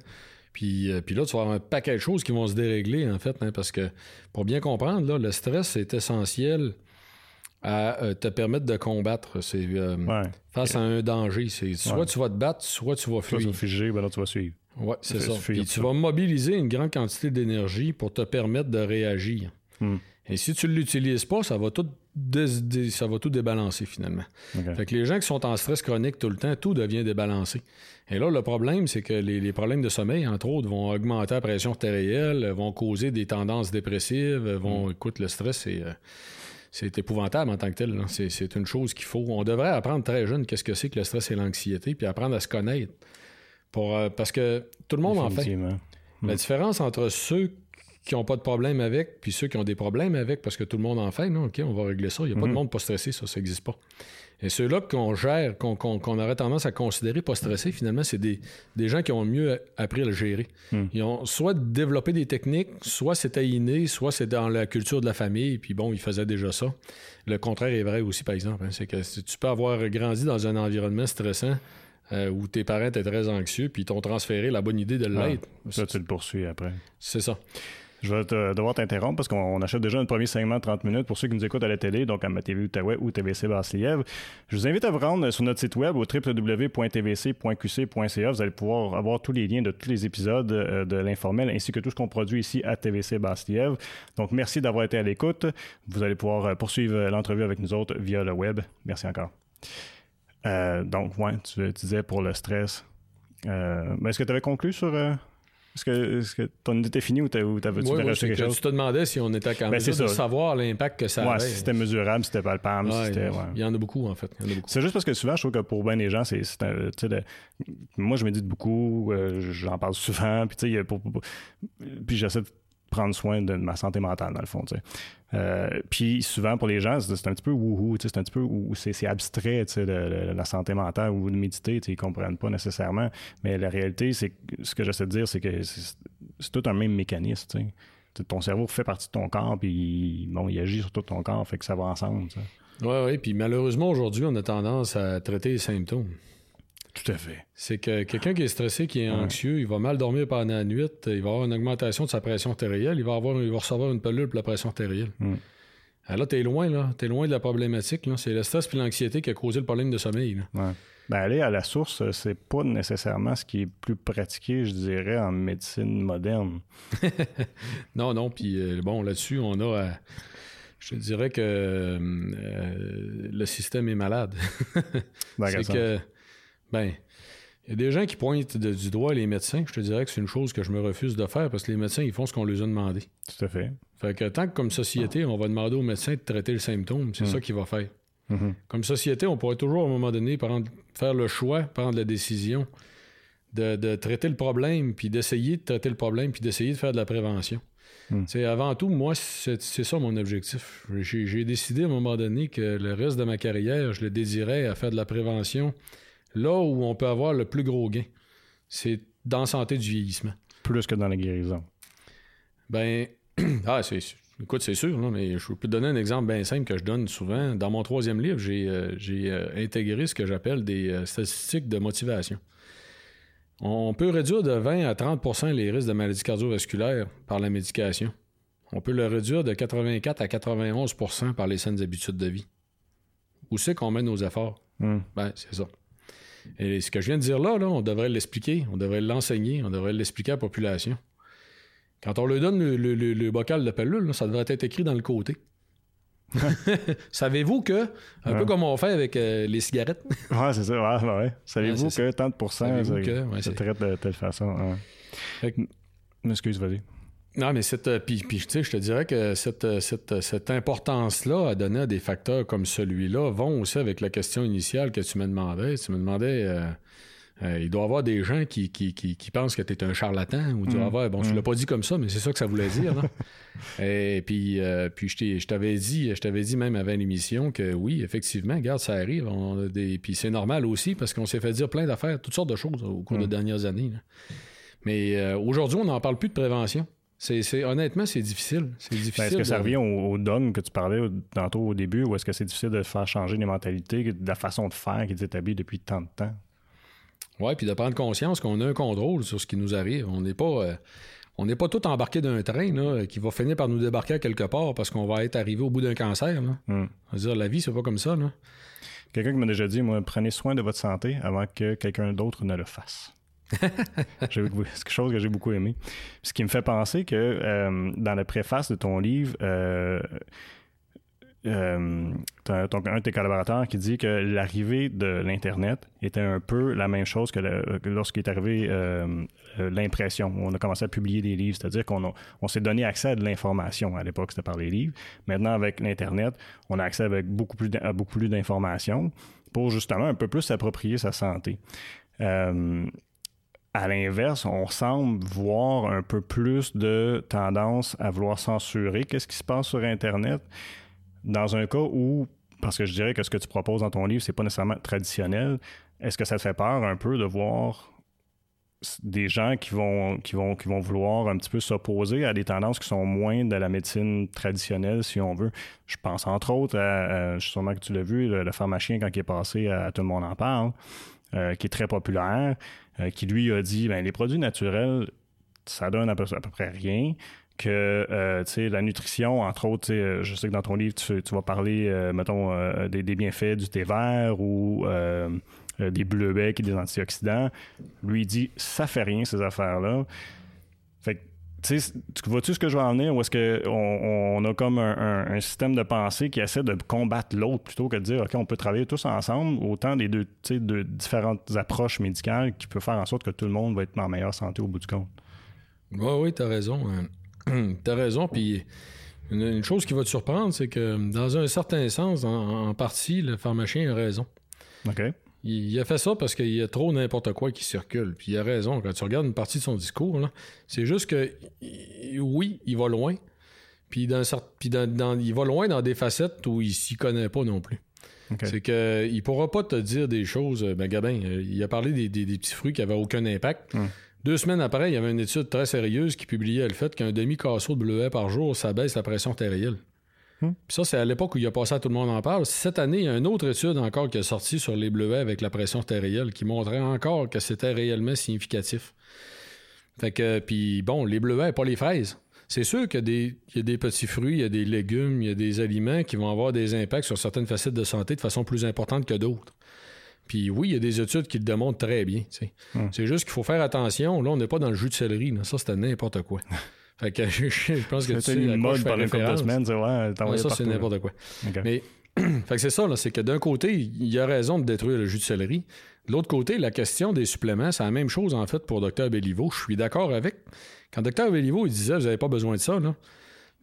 Euh, puis, là, tu vas avoir un paquet de choses qui vont se dérégler, en fait, hein, parce que pour bien comprendre, là, le stress est essentiel à euh, te permettre de combattre. C'est euh, face à un danger. C'est soit tu vas te battre, soit tu vas fuir. Soit tu vas figer, ben là, tu vas suivre. Oui, c'est ça. Puis tu vas mobiliser une grande quantité d'énergie pour te permettre de réagir. Hmm. Et si tu ne l'utilises pas, ça va tout ça va tout débalancer finalement. Fait que les gens qui sont en stress chronique tout le temps, tout devient débalancé. Et là, le problème, c'est que les, problèmes de sommeil, entre autres, vont augmenter la pression artérielle, vont causer des tendances dépressives, vont. Mm. Écoute, le stress, c'est. Euh, c'est épouvantable en tant que tel. C'est une chose qu'il faut. On devrait apprendre très jeune qu'est-ce que c'est que le stress et l'anxiété, puis apprendre à se connaître. Pour, euh, parce que tout le monde en fait. La mm. différence entre ceux qui n'ont pas de problème avec, puis ceux qui ont des problèmes avec, parce que tout le monde en fait, non, OK, on va régler ça. Il n'y a pas de mhm. monde pas stressé, ça, ça n'existe pas. Et ceux-là qu'on gère, qu'on aurait tendance à considérer pas stressés, finalement, c'est des, gens qui ont mieux appris à le gérer. Mhm. Ils ont soit développé des techniques, soit c'était inné, soit c'est dans la culture de la famille, puis bon, ils faisaient déjà ça. Le contraire est vrai aussi, par exemple. Hein. c'est que tu peux avoir grandi dans un environnement stressant, euh, où tes parents étaient très anxieux, puis ils t'ont transféré la bonne idée de l'être. ça, tu le poursuis après. C'est ça. Je vais devoir t'interrompre parce qu'on achète déjà un premier segment de 30 minutes pour ceux qui nous écoutent à la télé, donc à ma TV Outaouais ou TVC Basse-Lièvre. Je vous invite à vous rendre sur notre site web au www.tvc.qc.ca. Vous allez pouvoir avoir tous les liens de tous les épisodes euh, de l'informel ainsi que tout ce qu'on produit ici à TVC Basse-Lièvre. Donc merci d'avoir été à l'écoute. Vous allez pouvoir euh, poursuivre l'entrevue avec nous autres via le web. Merci encore. Euh, donc, ouais, tu, disais pour le stress. Est-ce que tu avais conclu sur... Est-ce que, ton idée était finie ou t'avais-tu oui, quelque chose? Tu te demandais si on était quand ben, même de savoir l'impact que ça ouais, avait. si c'était mesurable, si c'était palpable. il y en a beaucoup, en fait. C'est juste parce que souvent, je trouve que pour bien les gens, c'est. Moi, je médite beaucoup, euh, j'en parle souvent, puis, puis j'essaie de prendre soin de ma santé mentale, dans le fond. Euh, puis souvent, pour les gens, c'est un petit peu wouhou, c'est un petit peu c'est abstrait de, la santé mentale ou de méditer, ils ne comprennent pas nécessairement. Mais la réalité, c'est ce que j'essaie de dire, c'est que c'est tout un même mécanisme. Ton cerveau fait partie de ton corps, puis bon, il agit sur tout ton corps, fait que ça va ensemble. Oui, oui. Puis malheureusement, aujourd'hui, on a tendance à traiter les symptômes. Tout à fait. C'est que quelqu'un qui est stressé, qui est anxieux, il va mal dormir pendant la nuit, il va avoir une augmentation de sa pression artérielle, il va, avoir, il va recevoir une pelule pour la pression artérielle. Alors hmm. ah, là, t'es loin, là. T'es loin de la problématique. C'est le stress et l'anxiété qui a causé le problème de sommeil. Ben, aller à la source, c'est pas nécessairement ce qui est plus pratiqué, je dirais, en médecine moderne. non, non. Puis euh, bon, là-dessus, on a. je te dirais que euh, le système est malade. C'est que ben, il y a des gens qui pointent du doigt les médecins. Je te dirais que c'est une chose que je me refuse de faire parce que les médecins, ils font ce qu'on leur a demandé. Tout à fait. Fait que tant que comme société, on va demander aux médecins de traiter le symptôme, c'est mm. ça qu'il va faire. Mm-hmm. Comme société, on pourrait toujours, à un moment donné, faire le choix, prendre la décision de, traiter le problème, puis d'essayer de traiter le problème, puis d'essayer de faire de la prévention. C'est mm. Avant tout, moi, c'est ça mon objectif. J'ai décidé à un moment donné que le reste de ma carrière, je le désirais à faire de la prévention là où on peut avoir le plus gros gain, c'est dans la santé du vieillissement. Plus que dans la guérison. Ben, ah, c'est. Écoute, c'est sûr, mais je peux te donner un exemple bien simple que je donne souvent. Dans mon troisième livre, j'ai euh, euh, intégré ce que j'appelle des euh, statistiques de motivation. On peut réduire de 20 à 30% les risques de maladies cardiovasculaires par la médication. On peut le réduire de 84 à 91% par les saines habitudes de vie. Où c'est qu'on met nos efforts? Hmm. Ben, c'est ça. Et ce que je viens de dire là, là on devrait l'expliquer, on devrait l'enseigner, on devrait l'expliquer à la population. Quand on leur donne le, bocal de pelule, ça devrait être écrit dans le côté. Savez-vous que, un peu comme on fait avec euh, les cigarettes? ouais, c'est ça. Ouais, ouais. Savez-vous que tant de pourcents, ça traite de telle façon. Excuse, vas-y. Non, mais cette, euh, puis, puis, je te dirais que cette, euh, cette, cette importance-là à donner à des facteurs comme celui-là vont aussi avec la question initiale que tu me demandais. Tu me demandais, euh, il doit y avoir des gens qui, qui, qui, pensent que tu es un charlatan ou tu mm. avoir, bon, tu mm. l'as pas dit comme ça, mais c'est ça que ça voulait dire. Et puis, puis je t'avais dit, je t'avais dit même avant l'émission que oui, effectivement, regarde, ça arrive. On des, puis c'est normal aussi parce qu'on s'est fait dire plein d'affaires, toutes sortes de choses au cours des mm. dernières années. Mais aujourd'hui, on n'en parle plus de prévention. C'est, honnêtement, c'est difficile. C'est ben, difficile. est-ce que ça revient au, au que tu parlais tantôt au début ou est-ce que c'est difficile de faire changer les mentalités, de la façon de faire qui est établie depuis tant de temps? Oui, puis de prendre conscience qu'on a un contrôle sur ce qui nous arrive. On n'est pas. Euh, on n'est pas tout embarqué d'un train là, qui va finir par nous débarquer à quelque part parce qu'on va être arrivé au bout d'un cancer. Là. Hmm. dire, la vie, c'est pas comme ça. Quelqu'un qui m'a déjà dit, moi, prenez soin de votre santé avant que quelqu'un d'autre ne le fasse. c'est quelque chose que j'ai beaucoup aimé. Ce qui me fait penser que euh, dans la préface de ton livre, euh, euh, un de tes collaborateurs qui dit que l'arrivée de l'Internet était un peu la même chose que, lorsqu'il est arrivé l'impression. On a commencé à publier des livres, c'est-à-dire qu'on on s'est donné accès à de l'information. À l'époque, c'était par les livres. Maintenant, avec l'Internet, on a accès avec beaucoup plus à beaucoup plus d'informations pour justement un peu plus s'approprier sa santé. À l'inverse, on semble voir un peu plus de tendance à vouloir censurer qu'est-ce qui se passe sur Internet dans un cas où, parce que je dirais que ce que tu proposes dans ton livre, c'est pas nécessairement traditionnel, est-ce que ça te fait peur un peu de voir des gens qui vont, qui vont, vouloir un petit peu s'opposer à des tendances qui sont moins de la médecine traditionnelle, si on veut? Je pense entre autres à, sûrement que tu l'as vu, le, pharmacien quand il est passé à, Tout le monde en parle, euh, qui est très populaire. Euh, qui lui a dit ben, les produits naturels, ça donne à peu, près rien que euh, la nutrition, entre autres, euh, je sais que dans ton livre, tu, vas parler, mettons, des, bienfaits du thé vert ou des bleuets et des antioxydants. Lui, dit ça fait rien, ces affaires-là. Tu vois-tu ce que je veux en venir ou est-ce qu'on on a comme un, système de pensée qui essaie de combattre l'autre plutôt que de dire, OK, on peut travailler tous ensemble, autant des deux, de différentes approches médicales qui peuvent faire en sorte que tout le monde va être en meilleure santé au bout du compte? Oui, oui, tu as raison. Hein. tu as raison. Puis une, chose qui va te surprendre, c'est que dans un certain sens, en partie, le pharmacien a raison. OK. Il, a fait ça parce qu'il y a trop n'importe quoi qui circule. Puis il a raison. Quand tu regardes une partie de son discours, c'est juste que oui, il va loin. Puis, dans, puis dans, il va loin dans des facettes où il s'y connaît pas non plus. C'est qu'il ne pourra pas te dire des choses. Ben, Gabin, euh, il a parlé des, petits fruits qui n'avaient aucun impact. Hum. Deux semaines après, il y avait une étude très sérieuse qui publiait le fait qu'un demi-casseau de bleuet par jour, ça baisse la pression artérielle. Hmm. ça, c'est à l'époque où il a passé à tout le monde en parle. Cette année, il y a une autre étude encore qui est sortie sur les bleuets avec la pression artérielle qui montrait encore que c'était réellement significatif. Fait que, puis bon, les bleuets, pas les fraises. C'est sûr qu'il y, a des petits fruits, il y a des légumes, il y a des aliments qui vont avoir des impacts sur certaines facettes de santé de façon plus importante que d'autres. Puis oui, il y a des études qui le démontrent très bien. Hmm. C'est juste qu'il faut faire attention. Là, on n'est pas dans le jus de céleri. Ça, c'était n'importe quoi. Fait que je, pense que tu sais une mode pendant une couple de semaines, ouais, ça, c'est n'importe quoi. Mais fait que c'est ça, c'est que d'un côté, il y a raison de détruire le jus de céleri. De l'autre côté, la question des suppléments, c'est la même chose en fait pour Dr Béliveau. Je suis d'accord avec. Quand Dr Béliveau il disait vous n'avez pas besoin de ça, là,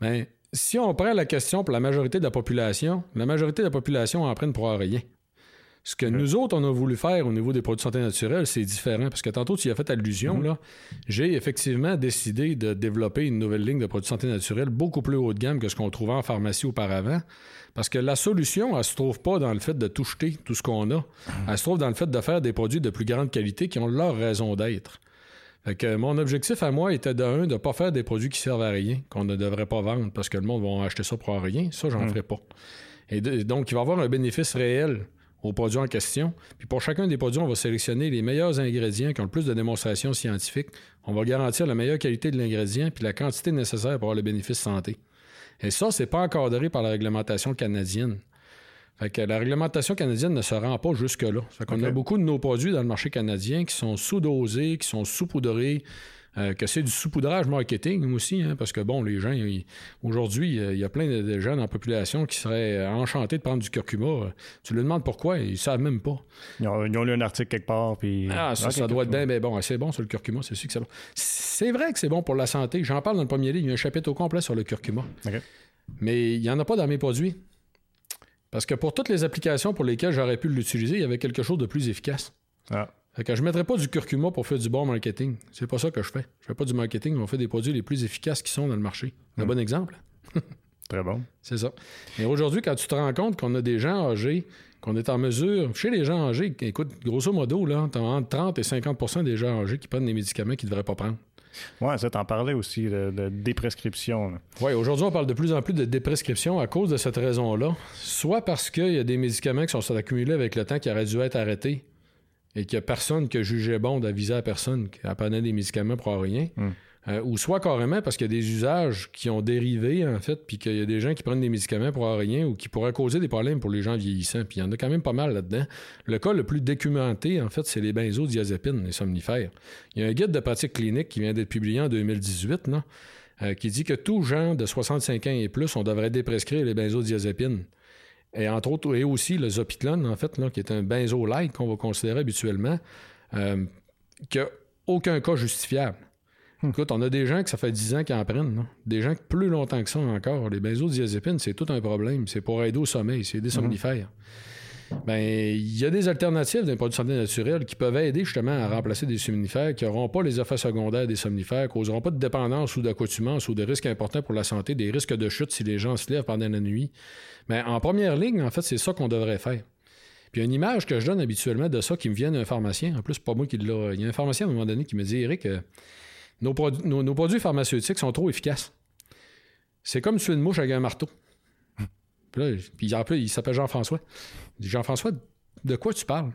ben, si on prend la question pour la majorité de la population, la majorité de la population en prenne pour rien. Ce que nous autres, on a voulu faire au niveau des produits de santé naturelle, c'est différent. Parce que tantôt, tu y as fait allusion, mhm. là. J'ai effectivement décidé de développer une nouvelle ligne de produits de santé naturelle beaucoup plus haut de gamme que ce qu'on trouvait en pharmacie auparavant. Parce que la solution, elle se trouve pas dans le fait de tout jeter, tout ce qu'on a. Mhm. Elle se trouve dans le fait de faire des produits de plus grande qualité qui ont leur raison d'être. Fait que mon objectif à moi était de un, de pas faire des produits qui servent à rien, qu'on ne devrait pas vendre parce que le monde va acheter ça pour rien. Ça, j'en mhm. ferai pas. Et donc, il va y avoir un bénéfice réel aux produits en question. Puis pour chacun des produits, on va sélectionner les meilleurs ingrédients qui ont le plus de démonstrations scientifiques. On va garantir la meilleure qualité de l'ingrédient puis la quantité nécessaire pour avoir le bénéfice santé. Et ça, c'est pas encadré par la réglementation canadienne. Fait que la réglementation canadienne ne se rend pas jusque-là. Fait qu'on a beaucoup de nos produits dans le marché canadien qui sont sous-dosés, qui sont sous-poudrés, euh, que c'est du sous-poudrage marketing aussi, hein, parce que bon, les gens, aujourd'hui, il y a plein de, gens dans la population qui seraient enchantés de prendre du curcuma. Tu leur demandes pourquoi, ils savent même pas. Ils ont, lu un article quelque part, puis... Ah, ça, doit être bien, bien bon. C'est bon sur le curcuma, c'est sûr que c'est bon. C'est vrai que c'est bon pour la santé. J'en parle dans le premier livre, il y a un chapitre au complet sur le curcuma. Mais il n'y en a pas dans mes produits. Parce que pour toutes les applications pour lesquelles j'aurais pu l'utiliser, il y avait quelque chose de plus efficace. Ah. Fait que je ne mettrais pas du curcuma pour faire du bon marketing. C'est pas ça que je fais. Je fais pas du marketing, mais on fait des produits les plus efficaces qui sont dans le marché. Un hmm. bon exemple. Très bon. C'est ça. Mais aujourd'hui, quand tu te rends compte qu'on a des gens âgés, qu'on est en mesure, chez les gens âgés, écoute, grosso modo, là, tu as entre 30 et 50% des gens âgés qui prennent des médicaments qu'ils ne devraient pas prendre. Oui, ça, t'en parlais aussi, de, de déprescription. Oui, aujourd'hui, on parle de plus en plus de déprescription à cause de cette raison-là. Soit parce qu'il y a des médicaments qui sont accumulés avec le temps qui auraient dû être arrêtés, et qu'il n'y a personne qui jugeait bon d'aviser à personne qui apprenait des médicaments pour rien. Hmm. Euh, ou soit carrément parce qu'il y a des usages qui ont dérivé, en fait, puis qu'il y a des gens qui prennent des médicaments pour rien ou qui pourraient causer des problèmes pour les gens vieillissants. Puis il y en a quand même pas mal là-dedans. Le cas le plus documenté, en fait, c'est les benzodiazépines, les somnifères. Il y a un guide de pratique clinique qui vient d'être publié en 2018, là, euh, qui dit que tout gens de 65 ans et plus, on devrait déprescrire les benzodiazépines et entre autres, et aussi le Zopitlon, en fait, là, qui est un benzo-like qu'on va considérer habituellement, euh, qui n'a aucun cas justifiable. Hmm. Écoute, on a des gens que ça fait 10 ans qu'ils en prennent. Des gens que plus longtemps que ça encore. Les benzodiazépines, c'est tout un problème. C'est pour aider au sommeil, c'est des hmm. somnifères. Ben, il y a des alternatives d'un produit de santé naturel qui peuvent aider justement à remplacer des somnifères qui n'auront pas les effets secondaires des somnifères, qui n'auront pas de dépendance ou d'accoutumance ou de risques importants pour la santé, des risques de chute si les gens se lèvent pendant la nuit. Mais en première ligne, en fait, c'est ça qu'on devrait faire. Puis une image que je donne habituellement de ça qui me vient d'un pharmacien, en plus, pas moi qui l'a. Il y a un pharmacien à un moment donné qui me dit Eric, euh, nos, nos, produits pharmaceutiques sont trop efficaces. C'est comme tuer une mouche avec un marteau. Puis là, puis il, il s'appelle Jean-François. Jean-François, de quoi tu parles?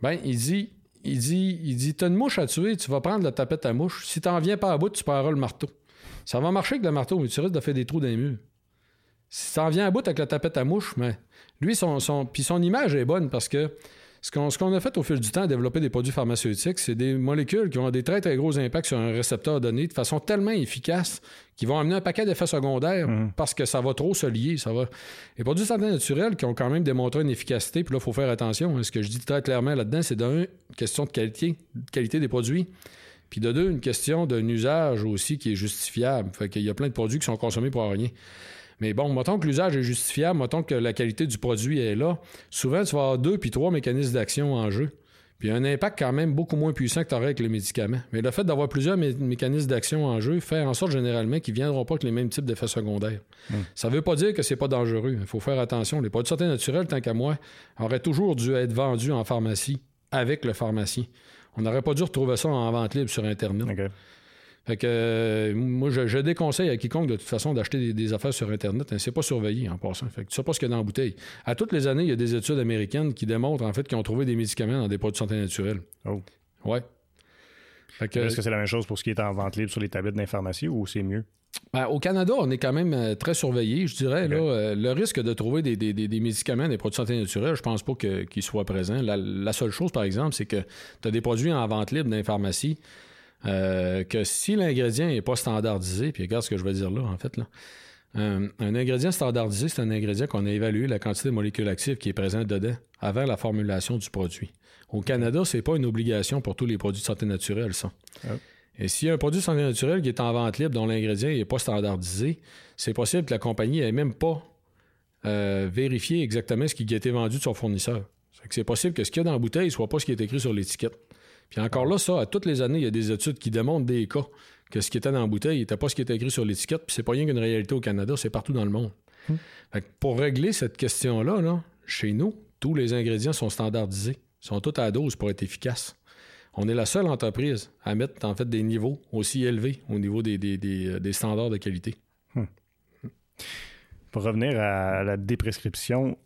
Ben, il dit, il dit, il dit, t'as une mouche à tuer, tu vas prendre la tapette à mouche. Si t'en viens pas à bout, tu prendras le marteau. Ça va marcher avec le marteau, mais tu risques de faire des trous dans les murs. Si t'en viens à bout avec la tapette à mouche, mais lui, son, son, puis son image est bonne parce que ce qu'on a fait au fil du temps, développer des produits pharmaceutiques, c'est des molécules qui ont des très, très gros impacts sur un récepteur donné de façon tellement efficace qu'ils vont amener un paquet d'effets secondaires mhm. parce que ça va trop se lier. Ça va... Les produits santé naturels qui ont quand même démontré une efficacité, puis là, il faut faire attention. Hein. Ce que je dis très clairement là-dedans, c'est d'une question de qualité, qualité des produits. Puis de deux, une question d'un usage aussi qui est justifiable. Fait qu'il y a plein de produits qui sont consommés pour rien. Mais bon, mettons que l'usage est justifiable, mettons que la qualité du produit est là, souvent tu vas avoir deux puis trois mécanismes d'action en jeu. Puis un impact quand même beaucoup moins puissant que tu aurais avec les médicaments. Mais le fait d'avoir plusieurs mécanismes d'action en jeu fait en sorte généralement qu'ils ne viendront pas avec les mêmes types d'effets secondaires. Hmm. Ça ne veut pas dire que c'est pas dangereux. Il faut faire attention. Les produits de santé naturels, tant qu'à moi, auraient toujours dû être vendus en pharmacie avec le pharmacien. On n'aurait pas dû retrouver ça en vente libre sur Internet. Fait que euh, moi, je, déconseille à quiconque de toute façon d'acheter des, affaires sur Internet. Hein, c'est pas surveillé en passant. Fait que tu sais pas ce qu'il y a dans la bouteille. À toutes les années, il y a des études américaines qui démontrent en fait qu'ils ont trouvé des médicaments dans des produits de santé naturelle. Oh. Ouais. Est-ce que c'est la même chose pour ce qui est en vente libre sur les tablettes d'information ou c'est mieux? Ben, au Canada, on est quand même euh, très surveillé, je dirais. Là, euh, le risque de trouver des, médicaments, des produits de santé naturelle, je pense pas qu'ils soient présents. La, la, seule chose, par exemple, c'est que tu as des produits en vente libre dans les pharmacies euh, que si l'ingrédient n'est pas standardisé, puis regarde ce que je veux dire là, en fait, là, euh, un ingrédient standardisé, c'est un ingrédient qu'on a évalué la quantité de molécules actives qui est présente dedans avant la formulation du produit. Au Canada, c'est pas une obligation pour tous les produits de santé naturelle, ça. Ah. Et s'il y a un produit de santé naturelle qui est en vente libre dont l'ingrédient n'est pas standardisé, c'est possible que la compagnie n'ait même pas euh, vérifié exactement ce qui a été vendu de son fournisseur. C'est possible que ce qu'il y a dans la bouteille ne soit pas ce qui est écrit sur l'étiquette. Puis encore là, ça, à toutes les années, il y a des études qui démontrent des cas que ce qui était dans la bouteille n'était pas ce qui était écrit sur l'étiquette, puis c'est pas rien qu'une réalité au Canada, c'est partout dans le monde. Hmm. pour régler cette question-là, là, chez nous, tous les ingrédients sont standardisés, sont tous à dose pour être efficaces. On est la seule entreprise à mettre en fait des niveaux aussi élevés au niveau des, des, standards de qualité. Hmm. Pour revenir à la déprescription,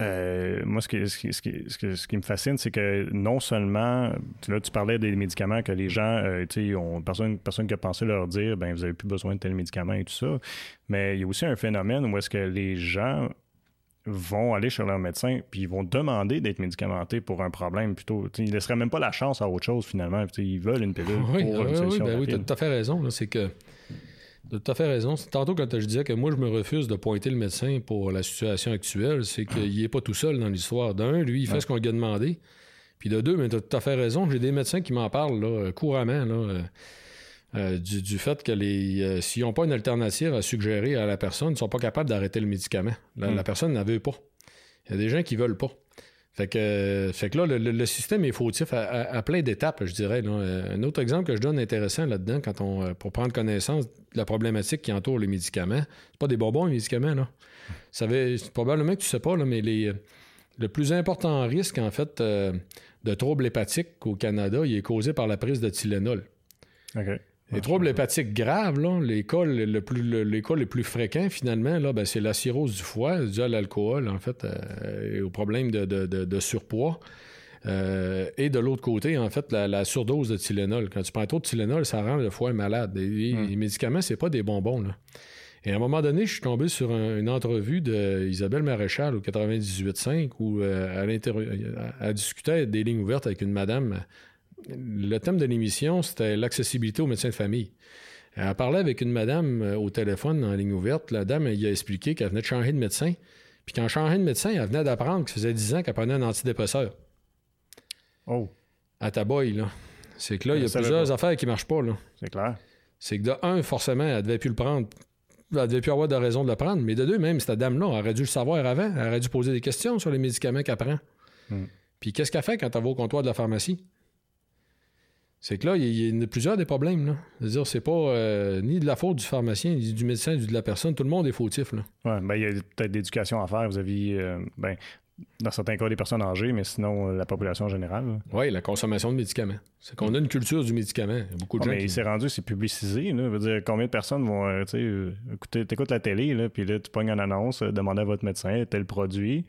euh, moi, ce qui, ce, qui, me fascine, c'est que non seulement, là, tu parlais des médicaments que les gens, euh, tu sais, ont personne, personne qui a pensé leur dire, ben vous avez plus besoin de tel médicament et tout ça, mais il y a aussi un phénomène où est-ce que les gens vont aller chez leur médecin puis ils vont demander d'être médicamentés pour un problème plutôt. ils ne laisseraient même pas la chance à autre chose finalement. ils veulent une pilule oui, pour oui, une solution. Oui, ben oui, tu as tout à fait raison. C'est que. Tu as tout à fait raison. Tantôt, quand je disais que moi, je me refuse de pointer le médecin pour la situation actuelle, c'est qu'il n'est pas tout seul dans l'histoire. D'un, lui, il fait ce qu'on lui a demandé. Puis de deux, mais tu as tout à fait raison. J'ai des médecins qui m'en parlent là, couramment. Là, euh, euh, du, fait que les euh, s'ils n'ont pas une alternative à suggérer à la personne, ils ne sont pas capables d'arrêter le médicament. La, hmm. personne n'en veut pas. Il y a des gens qui veulent pas. Fait que, là, le, système est fautif à, plein d'étapes, je dirais. Un autre exemple que je donne intéressant là-dedans, quand on, euh, pour prendre connaissance de la problématique qui entoure les médicaments, c'est pas des bonbons, les médicaments, là. Ça probablement que tu sais pas, mais les, le plus important risque, en fait, de troubles hépatiques au Canada, il est causé par la prise de Tylenol. Les troubles hépatiques graves, là, les, cas le plus, les les plus fréquents, finalement, là, ben, c'est la cirrhose du foie, dû à l'alcool, en fait, euh, et au problème de, surpoids. Euh, et de l'autre côté, en fait, la, surdose de Tylenol. Quand tu prends trop de Tylenol, ça rend le foie malade. Les, hmm. médicaments, c'est pas des bonbons. Là. Et à un moment donné, je suis tombé sur une entrevue d'Isabelle Maréchal au 98.5 où euh, elle, elle, discutait des lignes ouvertes avec une madame le thème de l'émission, c'était l'accessibilité aux médecins de famille. Elle parlait avec une madame euh, au téléphone en ligne ouverte. La dame, elle a expliqué qu'elle venait de changer de médecin. Puis qu'en changeant de médecin, elle venait d'apprendre que ça faisait 10 ans qu'elle prenait un antidépresseur. Oh. À Taboy, là. C'est que là, il y a plusieurs affaires qui ne marchent pas, là. C'est clair. C'est que de un, forcément, elle devait plus le prendre. Elle devait plus avoir de raison de le prendre. Mais de deux, même, cette dame-là aurait dû le savoir avant. Elle aurait dû poser des questions sur les médicaments qu'elle prend. Hmm. Puis qu'est-ce qu'elle fait quand elle va au comptoir de la pharmacie? C'est que là, il y, a plusieurs des problèmes. Là. C'est-à-dire, c'est pas euh, ni de la faute du pharmacien, ni du médecin, ni de la personne. Tout le monde est fautif. Là. Ouais, ben, il y a peut-être d'éducation à faire. Vous aviez, euh, ben, dans certains cas, des personnes âgées, mais sinon, euh, la population générale. Oui, la consommation de médicaments. C'est qu'on a une culture du médicament. beaucoup de gens mais il s'est rendu, c'est publicisé. Là. Veut dire, combien de personnes vont, tu sais, écouter, t'écoutes la télé, là, puis là, tu pognes une annonce, demandez à votre médecin tel produit.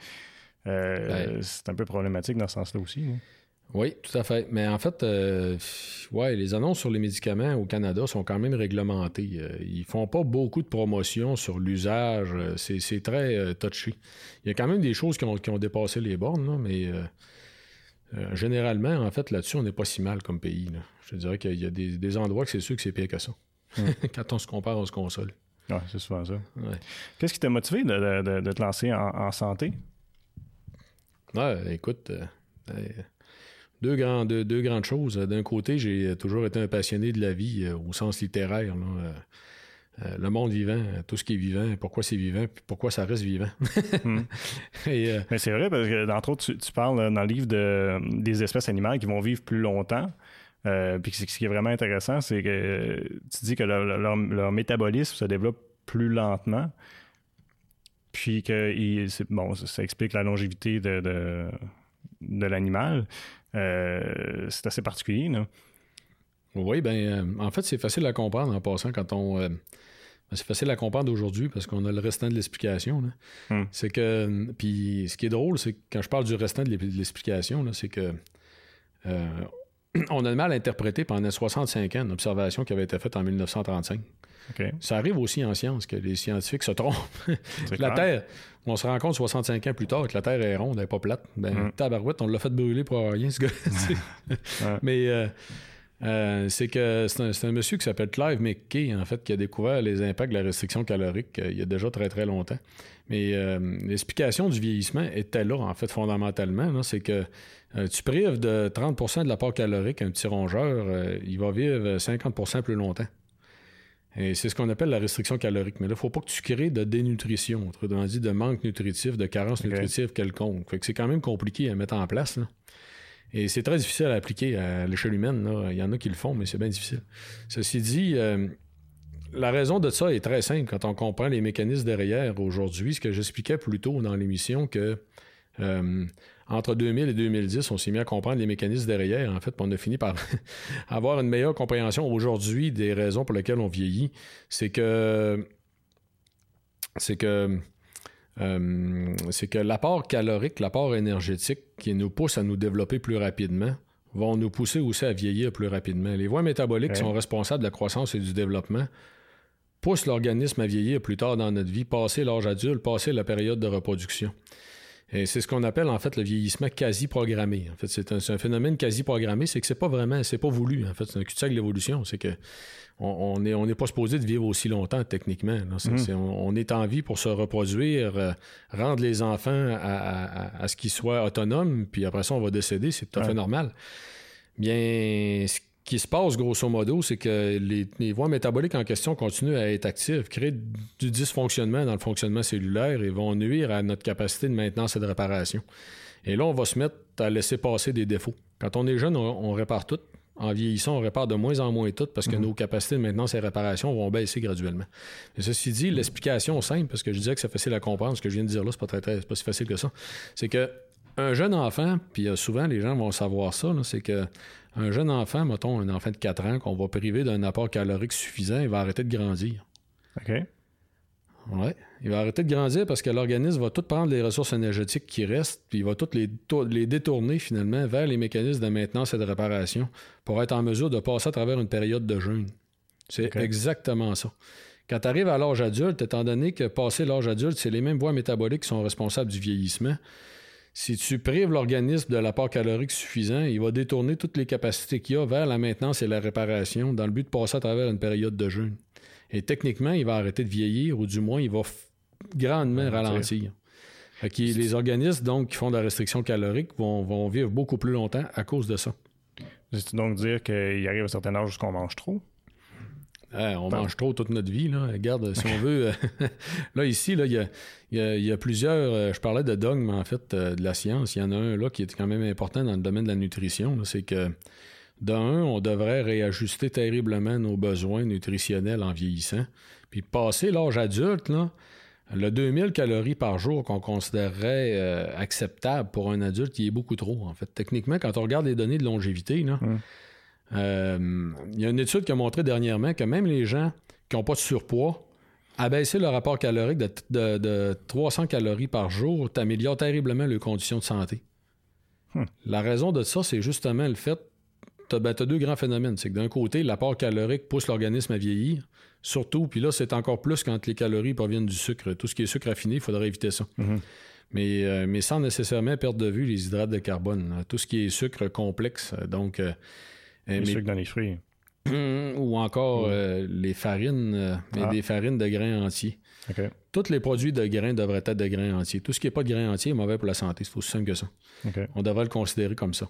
C'est un peu problématique dans ce sens-là aussi. Oui, tout à fait. Mais en fait, euh, ouais, les annonces sur les médicaments au Canada sont quand même réglementées. Euh, ils font pas beaucoup de promotion sur l'usage. Euh, c'est très touchy. Il y a quand même des choses qui ont, dépassé les bornes, mais généralement, en fait, là-dessus, on n'est pas si mal comme pays. Je dirais qu'il y a des, endroits que c'est sûr que c'est pire que ça. Quand on se compare, on se console. Oui, c'est souvent ça. Qu'est-ce qui t'a motivé de, te lancer en, santé? Ouais, écoute, deux, deux, grandes choses. D'un côté, j'ai toujours été un passionné de la vie euh, au sens littéraire. Euh, euh, le monde vivant, tout ce qui est vivant, pourquoi c'est vivant, puis pourquoi ça reste vivant. Hmm. Mais c'est vrai, parce que d'entre autres, tu, parles dans le livre de, des espèces animales qui vont vivre plus longtemps. puis ce qui est vraiment intéressant, c'est que tu dis que leur, métabolisme se développe plus lentement. Puis que bon, ça explique la longévité de, de l'animal. Euh, c'est assez particulier. Là. Oui, ben euh, en fait, c'est facile à comprendre en passant quand on. Euh, ben, c'est facile à comprendre aujourd'hui parce qu'on a le restant de l'explication. Hmm. C'est que. Puis ce qui est drôle, c'est que quand je parle du restant de l'explication, c'est que. on a le mal à interpréter pendant 65 ans une observation qui avait été faite en 1935. Ça arrive aussi en science que les scientifiques se trompent. la Terre, on se rend compte 65 ans plus tard que la Terre est ronde, elle n'est pas plate. Ben, mm. tabarouette, on l'a fait brûler pour rien, ce gars. Mais euh, euh, c'est que c'est un, monsieur qui s'appelle Clive McKay, en fait, qui a découvert les impacts de la restriction calorique euh, il y a déjà très, très longtemps. Mais l'explication du vieillissement était là, en fait, fondamentalement. C'est que tu prives de 30% de l'apport calorique un petit rongeur, il va vivre 50% plus longtemps. Et c'est ce qu'on appelle la restriction calorique. Mais là, il ne faut pas que tu crées de dénutrition, autrement dit, de manque nutritif, de carence nutritive quelconque. Fait que c'est quand même compliqué à mettre en place. Et c'est très difficile à appliquer à l'échelle humaine. Il y en a qui le font, mais c'est bien difficile. Ceci dit, euh, la raison de ça est très simple quand on comprend les mécanismes derrière aujourd'hui. Ce que j'expliquais plus tôt dans l'émission, que euh, entre 2000 et 2010, on s'est mis à comprendre les mécanismes derrière, en fait, on a fini par avoir une meilleure compréhension aujourd'hui des raisons pour lesquelles on vieillit. C'est que c'est que euh, c'est que l'apport calorique, l'apport énergétique qui nous pousse à nous développer plus rapidement vont nous pousser aussi à vieillir plus rapidement. Les voies métaboliques qui sont responsables de la croissance et du développement pousse l'organisme à vieillir plus tard dans notre vie, passer l'âge adulte, passer la période de reproduction. Et c'est ce qu'on appelle en fait le vieillissement quasi programmé. En fait, c'est un, phénomène quasi programmé, c'est que c'est pas vraiment, c'est pas voulu. En fait, c'est un cul-de-sac de l'évolution. C'est que on n'est on pas supposé de vivre aussi longtemps techniquement. Mmh. on, est en vie pour se reproduire, euh, rendre les enfants à, ce qu'ils soient autonomes, puis après ça, on va décéder, c'est tout à fait normal. Bien, ce qui se passe grosso modo, c'est que les, voies métaboliques en question continuent à être actives, créent du dysfonctionnement dans le fonctionnement cellulaire et vont nuire à notre capacité de maintenance et de réparation. Et là, on va se mettre à laisser passer des défauts. Quand on est jeune, on répare tout en vieillissant, on répare de moins en moins tout parce que mhm. nos capacités de maintenance et réparation vont baisser graduellement. ceci dit, l'explication simple, parce que je disais que c'est facile à comprendre, ce que je viens de dire là, c'est pas très, très pas si facile que ça, c'est que un jeune enfant, puis euh, souvent les gens vont savoir ça, c'est que un jeune enfant, mettons un enfant de 4 ans, qu'on va priver d'un apport calorique suffisant, il va arrêter de grandir. OK. Oui. Il va arrêter de grandir parce que l'organisme va tout prendre les ressources énergétiques qui restent, puis il va toutes les, les détourner finalement vers les mécanismes de maintenance et de réparation pour être en mesure de passer à travers une période de jeûne. C'est exactement ça. Quand tu arrives à l'âge adulte, étant donné que passer l'âge adulte, c'est les mêmes voies métaboliques qui sont responsables du vieillissement, si tu prives l'organisme de l'apport calorique suffisant, il va détourner toutes les capacités qu'il a vers la maintenance et la réparation dans le but de passer à travers une période de jeûne. Et techniquement, il va arrêter de vieillir, ou du moins, il va grandement ralentir. les organismes donc, qui font de la restriction calorique vont, vivre beaucoup plus longtemps à cause de ça. C'est donc dire qu'il arrive à un certain âge qu'on mange trop? On mange trop toute notre vie. Là. Regarde, si on veut. là, ici, il y a, plusieurs. Euh, je parlais de dogmes, en fait, euh, de la science. Il y en a un là qui est quand même important dans le domaine de la nutrition. C'est que d'un, on devrait réajuster terriblement nos besoins nutritionnels en vieillissant. Puis passer l'âge adulte, là, le 2000 calories par jour qu'on considérerait euh, acceptable pour un adulte, il est beaucoup trop, en fait. Techniquement, quand on regarde les données de longévité, hum. Euh, il y a une étude qui a montré dernièrement que même les gens qui n'ont pas de surpoids, abaisser le rapport calorique de, 300 calories par jour t'améliore terriblement leurs conditions de santé. Hum. La raison de ça, c'est justement le fait tu as, ben, deux grands phénomènes. C'est que d'un côté, l'apport calorique pousse l'organisme à vieillir, surtout, puis là, c'est encore plus quand les calories proviennent du sucre. Tout ce qui est sucre raffiné, il faudrait éviter ça. Mhm. mais, euh, mais sans nécessairement perdre de vue les hydrates de carbone. Tout ce qui est sucre complexe, euh, donc... Euh, les sucres dans les fruits. Ou encore les farines, mais ah. des farines de grains entiers. Tous les produits de grains devraient être de grains entiers. Tout ce qui n'est pas de grains entiers est mauvais pour la santé. C'est aussi simple que ça. On devrait le considérer comme ça.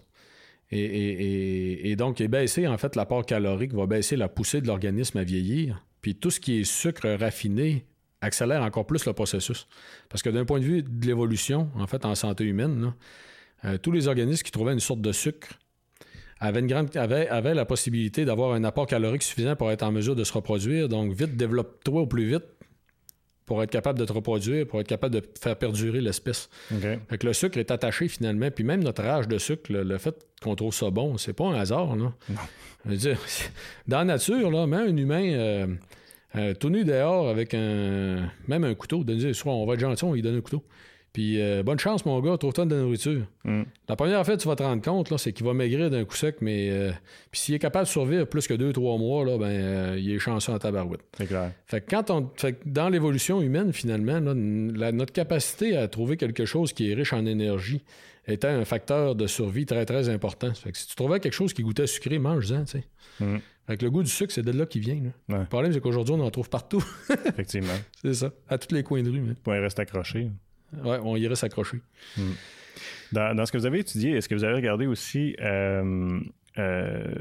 Et, donc, et baisser, en fait, l'apport calorique va baisser la poussée de l'organisme à vieillir. Puis tout ce qui est sucre raffiné accélère encore plus le processus. Parce que d'un point de vue de l'évolution, en fait, en santé humaine, euh, tous les organismes qui trouvaient une sorte de sucre avaient, une grande, avaient la possibilité d'avoir un apport calorique suffisant pour être en mesure de se reproduire. Donc, vite, développe-toi au plus vite pour être capable de te reproduire, pour être capable de faire perdurer l'espèce. Fait que le sucre est attaché finalement, puis même notre âge de sucre, le, fait qu'on trouve ça bon, c'est pas un hasard. Là. Je veux dire, dans la nature, là, même un humain euh, euh, tout nu dehors avec un même un couteau, on va être gentil, on lui donne un couteau. Puis euh, bonne chance, mon gars, trouve-toi de la nourriture. Mm. La première affaire, tu vas te rendre compte, là, c'est qu'il va maigrir d'un coup sec, mais euh, puis s'il est capable de survivre plus que deux, trois mois, là, ben, euh, il est chanceux en tabarouette. C'est clair. Fait que quand on, fait dans l'évolution humaine, finalement, notre capacité à trouver quelque chose qui est riche en énergie était un facteur de survie très, très important. Fait que si tu trouvais quelque chose qui goûtait sucré, mange-en, tu sais. Mm. Fait que le goût du sucre, c'est de là qu'il vient. Le problème, c'est qu'aujourd'hui, on en trouve partout. Effectivement. c'est ça, à tous les coins de rue. Pour rester accroché. Ouais, on irait s'accrocher. Hmm. Dans, ce que vous avez étudié, est-ce que vous avez regardé aussi, euh, euh,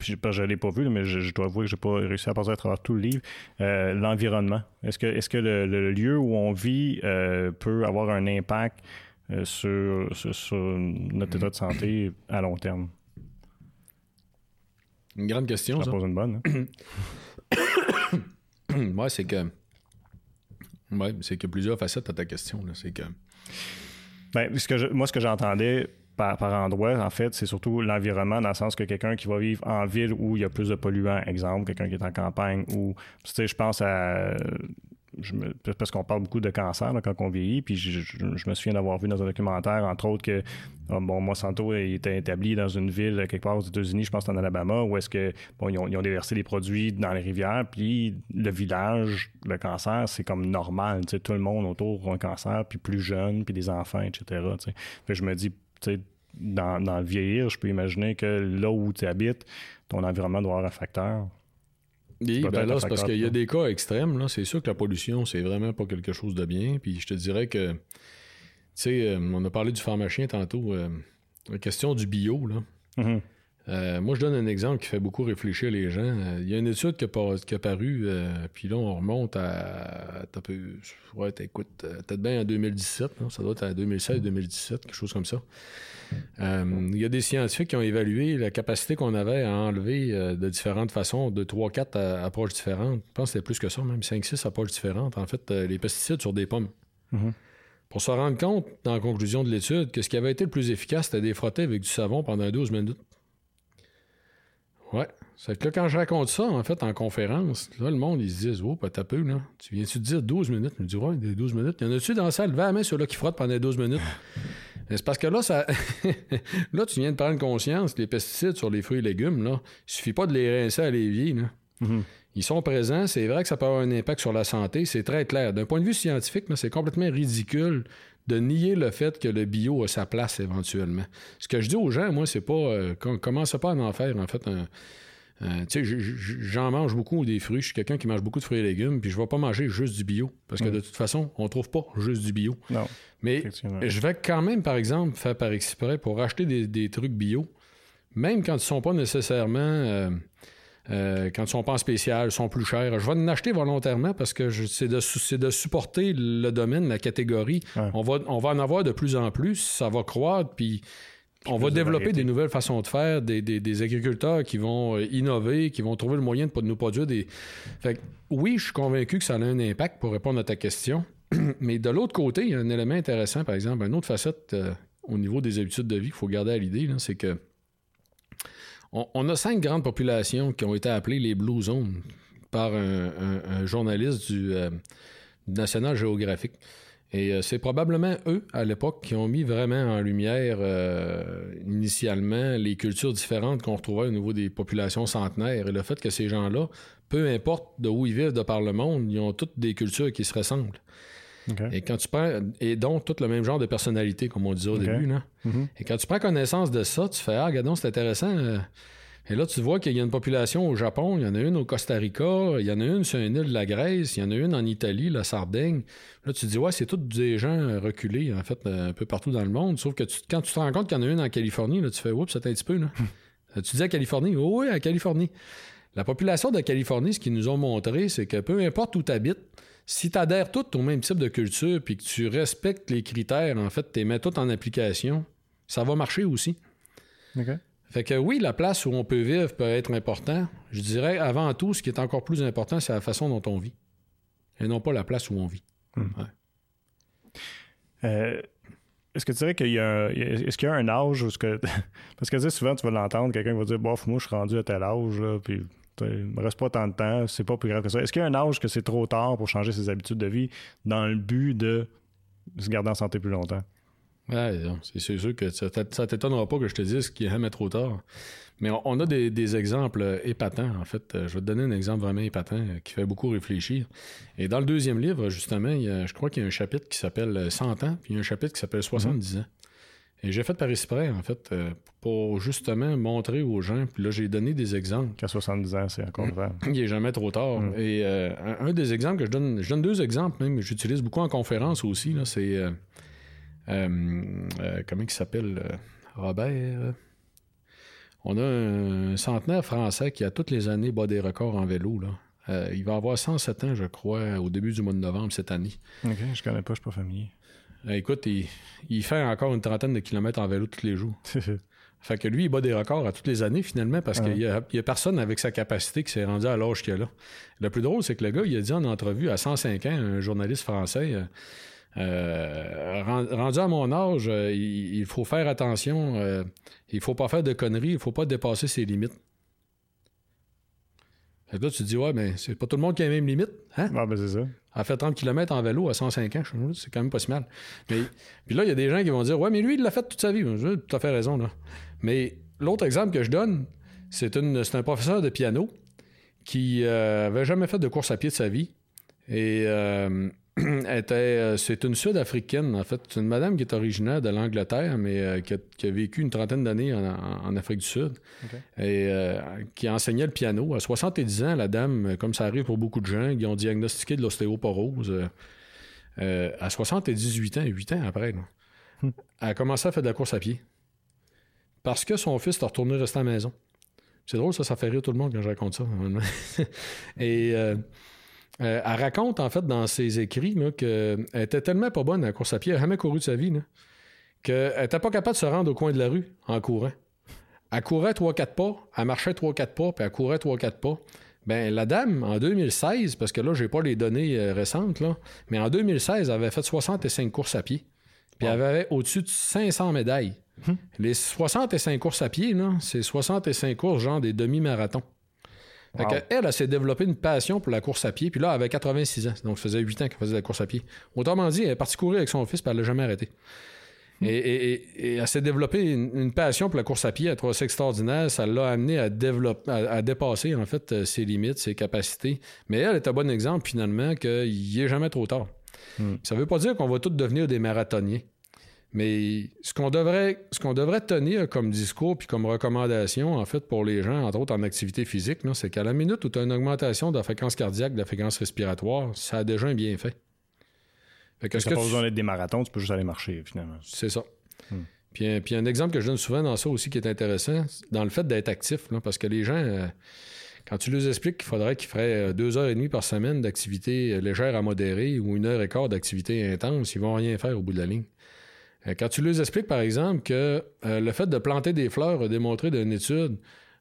je ne l'ai pas vu, mais je, dois avouer que je n'ai pas réussi à passer à travers tout le livre, euh, l'environnement. Est-ce que, est que le, lieu où on vit peut avoir un impact sur, notre état de santé à long terme? Une grande question. Ça, pose une bonne. Moi, hein? c'est que oui, c'est a plusieurs facettes à ta question. C'est que. Ben, ce que moi, ce que j'entendais par, par endroit, en fait, c'est surtout l'environnement, dans le sens que quelqu'un qui va vivre en ville où il y a plus de polluants, exemple, quelqu'un qui est en campagne, ou, tu sais, je pense à parce qu'on parle beaucoup de cancer quand on vieillit, puis je, me souviens d'avoir vu dans un documentaire, entre autres, que ah, bon, Monsanto était établi dans une ville quelque part aux États-Unis, je pense en Alabama, où est-ce que bon, ils ont, déversé des produits dans les rivières, puis le village, le cancer, c'est comme normal, tout le monde autour a un cancer, puis plus jeune, puis des enfants, etc. je me dis, dans, dans, le vieillir, je peux imaginer que là où tu habites, ton environnement doit avoir un facteur. Oui, ben là, c'est parce qu'il y a des cas extrêmes. Là. C'est sûr que la pollution, c'est vraiment pas quelque chose de bien. Puis je te dirais que, tu sais, euh, on a parlé du pharmacien tantôt. Euh, la question du bio, là. Mm-hmm. Euh, moi, je donne un exemple qui fait beaucoup réfléchir les gens. Euh, il y a une étude qui a, paru, euh, puis là, on remonte à. ouais, écoute, peut-être bien en 2017, ça doit être en 2016-2017, quelque chose comme ça. il y a des scientifiques qui ont évalué la capacité qu'on avait à enlever de différentes façons, de 3-4 approches différentes. Je pense que c'était plus que ça, même 5-6 approches différentes, en fait, les pesticides sur des pommes. Mm-hmm. Pour se rendre compte, dans la conclusion de l'étude, que ce qui avait été le plus efficace, c'était des frotter avec du savon pendant 12 minutes. Ouais. C'est que là, quand je raconte ça, en fait, en conférence, là, le monde, ils se disent, oh, pas ta peu, là. Tu viens-tu de dire 12 minutes? Je me dis, ouais, des 12 minutes. Il y en a-tu dans la salle? Va à main, ceux-là qui frottent pendant 12 minutes. c'est parce que là, ça. là, tu viens de prendre conscience les pesticides sur les fruits et légumes, là, il suffit pas de les rincer à l'évier, là. Mm-hmm. Ils sont présents, c'est vrai que ça peut avoir un impact sur la santé, c'est très clair. D'un point de vue scientifique, c'est complètement ridicule de nier le fait que le bio a sa place éventuellement. Ce que je dis aux gens, moi, c'est pas. Euh, commence pas à en faire, en fait, un euh, tu sais, j'en mange beaucoup des fruits. Je suis quelqu'un qui mange beaucoup de fruits et légumes, puis je vais pas manger juste du bio. Parce que de toute façon, on trouve pas juste du bio. Non. Mais je vais quand même, par exemple, faire par exprès pour acheter des, trucs bio, même quand ils sont pas nécessairement. Euh, euh, quand ils sont pas en spécial, sont plus chers. Je vais en acheter volontairement parce que c'est de, de, supporter le domaine, la catégorie. On, va, on va en avoir de plus en plus, ça va croître, puis on va développer des nouvelles façons de faire, des, agriculteurs qui vont euh, innover, qui vont trouver le moyen de nous produire des. Fait oui, je suis convaincu que ça a un impact pour répondre à ta question. Mais de l'autre côté, il y a un élément intéressant, par exemple, une autre facette euh, au niveau des habitudes de vie qu'il faut garder à l'idée, c'est que on, a cinq grandes populations qui ont été appelées les Blue Zones par un, journaliste du euh, National Geographic. Et euh, c'est probablement eux, à l'époque, qui ont mis vraiment en lumière euh, initialement les cultures différentes qu'on retrouvait au niveau des populations centenaires et le fait que ces gens-là, peu importe de où ils vivent de par le monde, ils ont toutes des cultures qui se ressemblent. Et quand tu prends, et donc tout le même genre de personnalité, comme on disait au début, là. Mm-hmm. et quand tu prends connaissance de ça, tu fais Ah, regardons, c'est intéressant. Euh, et là, tu vois qu'il y a une population au Japon, il y en a une au Costa Rica, il y en a une sur une île de la Grèce, il y en a une en Italie, la Sardaigne. Là, tu te dis, ouais, c'est tous des gens reculés, en fait, un peu partout dans le monde. Sauf que quand tu te rends compte qu'il y en a une en Californie, là, tu fais, oups, c'est un petit peu, là. tu dis à Californie, oh, oui, à Californie. La population de Californie, ce qu'ils nous ont montré, c'est que peu importe où tu habites, si tu adhères tout au même type de culture puis que tu respectes les critères, en fait, tu les mets tout en application, ça va marcher aussi. Fait que oui, la place où on peut vivre peut être important. Je dirais, avant tout, ce qui est encore plus important, c'est la façon dont on vit. Et non pas la place où on vit. Hmm. Euh, est-ce que tu dirais qu'il y a un, est-ce qu'il y a un âge où ce que parce que souvent tu vas l'entendre quelqu'un va dire bof moi je suis rendu à tel âge là, puis il me reste pas tant de temps c'est pas plus grave que ça est-ce qu'il y a un âge que c'est trop tard pour changer ses habitudes de vie dans le but de se garder en santé plus longtemps? Ouais, c'est sûr que ça, ça t'étonnera pas que je te dise qu'il est jamais trop tard. Mais on, a des, exemples épatants, en fait. Je vais te donner un exemple vraiment épatant euh, qui fait beaucoup réfléchir. Et dans le deuxième livre, justement, je crois qu'il y a un chapitre qui s'appelle 100 ans, puis il y a un chapitre qui s'appelle 70 ans. Et j'ai fait par exprès, en fait, euh, pour justement montrer aux gens. Puis là, j'ai donné des exemples. Qu'à 70 ans, c'est encore vrai. Il n'est jamais trop tard. Mm. Et euh, un, des exemples que je donne, je donne deux exemples même, j'utilise beaucoup en conférence aussi, là, c'est euh, comment il s'appelle Robert? On a un centenaire français qui a toutes les années bat des records en vélo. Là. il va avoir 107 ans, je crois, au début du mois de novembre cette année. OK, je connais pas, je suis pas familier. Écoute, il, fait encore une trentaine de kilomètres en vélo tous les jours. fait que lui, il bat des records à toutes les années, finalement, parce qu'il n'y a, a, personne avec sa capacité qui s'est rendu à l'âge qu'il a là. Le plus drôle, c'est que le gars, il a dit en entrevue à 105 ans, un journaliste français, euh, rendu à mon âge, euh, il, faut faire attention. Euh, il faut pas faire de conneries. Il faut pas dépasser ses limites. Fait que là, tu te dis, ouais, mais c'est pas tout le monde qui a la même limite. Hein? Ah, ben c'est ça. Elle fait 30 km en vélo à 105 ans, c'est quand même pas si mal. Mais, puis là, il y a des gens qui vont dire, ouais, mais lui, il l'a fait toute sa vie. J'ai tout à fait raison, là. Mais l'autre exemple que je donne, c'est, un professeur de piano qui euh, avait jamais fait de course à pied de sa vie. Et euh, c'est une Sud-Africaine, en fait. C'est une madame qui est originaire de l'Angleterre, mais euh, qui, a, vécu une trentaine d'années en, Afrique du Sud. Et euh, qui enseignait le piano. À 70 ans, la dame, comme ça arrive pour beaucoup de gens, qui ont diagnostiqué de l'ostéoporose. à 78 ans, 8 ans après, hmm. elle a commencé à faire de la course à pied. Parce que son fils est retourné rester à la maison. C'est drôle, ça, ça fait rire tout le monde quand je raconte ça. Et euh, elle raconte, en fait, dans ses écrits, qu'elle était tellement pas bonne à la course à pied, elle n'a jamais couru de sa vie, qu'elle n'était pas capable de se rendre au coin de la rue en courant. Elle courait 3-4 pas, elle marchait 3-4 pas, puis elle courait 3-4 pas. Ben, la dame, en 2016, parce que là, j'ai pas les données euh, récentes, là, mais en 2016, elle avait fait 65 courses à pied. Puis elle avait au-dessus de 500 médailles. Hum. Les 65 courses à pied, c'est 65 courses, genre des demi-marathons elle, elle, s'est développée une passion pour la course à pied. Puis là, elle avait 86 ans. Donc, ça faisait 8 ans qu'elle faisait la course à pied. Autrement dit, elle est partie courir avec son fils, puis elle l'a jamais arrêté. Hmm. Et, elle s'est développée une, passion pour la course à pied. Elle trouvait ça extraordinaire. Ça l'a amené à, développer, à, dépasser, en fait, euh, ses limites, ses capacités. Mais elle est un bon exemple, finalement, qu'il n'est jamais trop tard. Hmm. Ça ne veut pas dire qu'on va tous devenir des marathoniens. Mais ce qu'on devrait, ce qu'on devrait tenir comme discours puis comme recommandation, en fait, pour les gens, entre autres en activité physique, c'est qu'à la minute où tu as une augmentation de la fréquence cardiaque, de la fréquence respiratoire, ça a déjà un bienfait. Fait que, pas besoin d'être des marathons, tu peux juste aller marcher, finalement. C'est ça. Hmm. Puis, puis, un exemple que je donne souvent dans ça aussi qui est intéressant, dans le fait d'être actif, parce que les gens, euh, quand tu leur expliques qu'il faudrait qu'ils feraient euh, deux heures et demie par semaine d'activité euh, légère à modérée ou une heure et quart d'activité intense, ils vont rien faire au bout de la ligne. Euh, quand tu leur expliques, par exemple, que euh, le fait de planter des fleurs a démontré d'une étude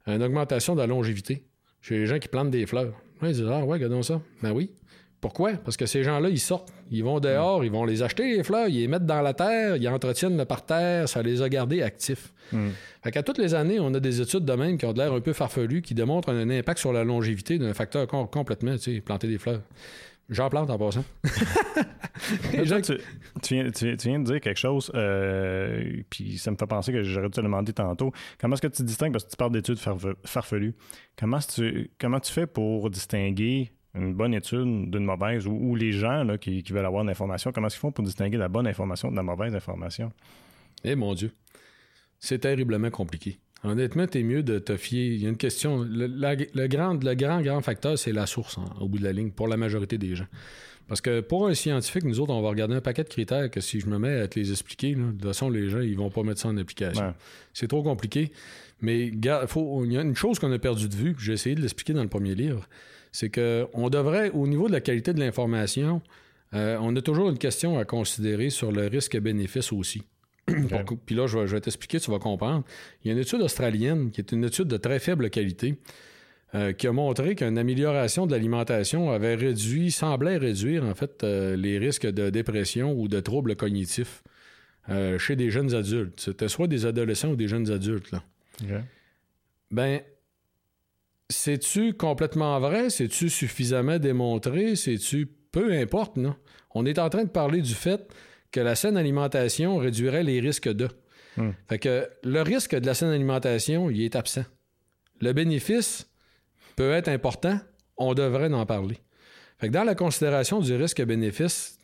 une augmentation de la longévité chez les gens qui plantent des fleurs. ils disent Ah, ouais, regardons ça. Ben oui. Pourquoi? Parce que ces gens-là, ils sortent, ils vont dehors, ils vont les acheter, les fleurs, ils les mettent dans la terre, ils entretiennent le parterre, ça les a gardés actifs. Hmm. Fait qu'à toutes les années, on a des études de même qui ont l'air un peu farfelues, qui démontrent un impact sur la longévité d'un facteur complètement, tu sais, planter des fleurs. J'en plante en passant. tu, viens, de dire quelque chose, euh, puis ça me fait penser que j'aurais dû te demander tantôt. Comment est-ce que tu distingues, parce que tu parles d'études farfelues, comment, tu, comment tu fais pour distinguer une bonne étude d'une mauvaise ou, les gens qui, veulent avoir de l'information, comment est-ce qu'ils font pour distinguer la bonne information de la mauvaise information? Eh mon Dieu, c'est terriblement compliqué. Honnêtement, t'es mieux de te fier. Il y a une question. Le, grand, le grand, grand facteur, c'est la source, hein, au bout de la ligne, pour la majorité des gens. Parce que pour un scientifique, nous autres, on va regarder un paquet de critères que si je me mets à te les expliquer, de toute façon, les gens, ils vont pas mettre ça en application. C'est trop compliqué. Mais il y a une chose qu'on a perdu de vue, j'ai essayé de l'expliquer dans le premier livre, c'est qu'on devrait, au niveau de la qualité de l'information, euh, on a toujours une question à considérer sur le risque-bénéfice aussi. Puis là, je vais, t'expliquer, tu vas comprendre. Il y a une étude australienne qui est une étude de très faible qualité euh, qui a montré qu'une amélioration de l'alimentation avait réduit, semblait réduire en fait euh, les risques de dépression ou de troubles cognitifs euh, chez des jeunes adultes. C'était soit des adolescents ou des jeunes adultes. Là. Ben, c'est-tu complètement vrai? C'est-tu suffisamment démontré? C'est-tu peu importe, non? On est en train de parler du fait que la saine alimentation réduirait les risques de. Hmm. Fait que le risque de la saine alimentation, il est absent. Le bénéfice peut être important, on devrait en parler. Fait que dans la considération du risque-bénéfice,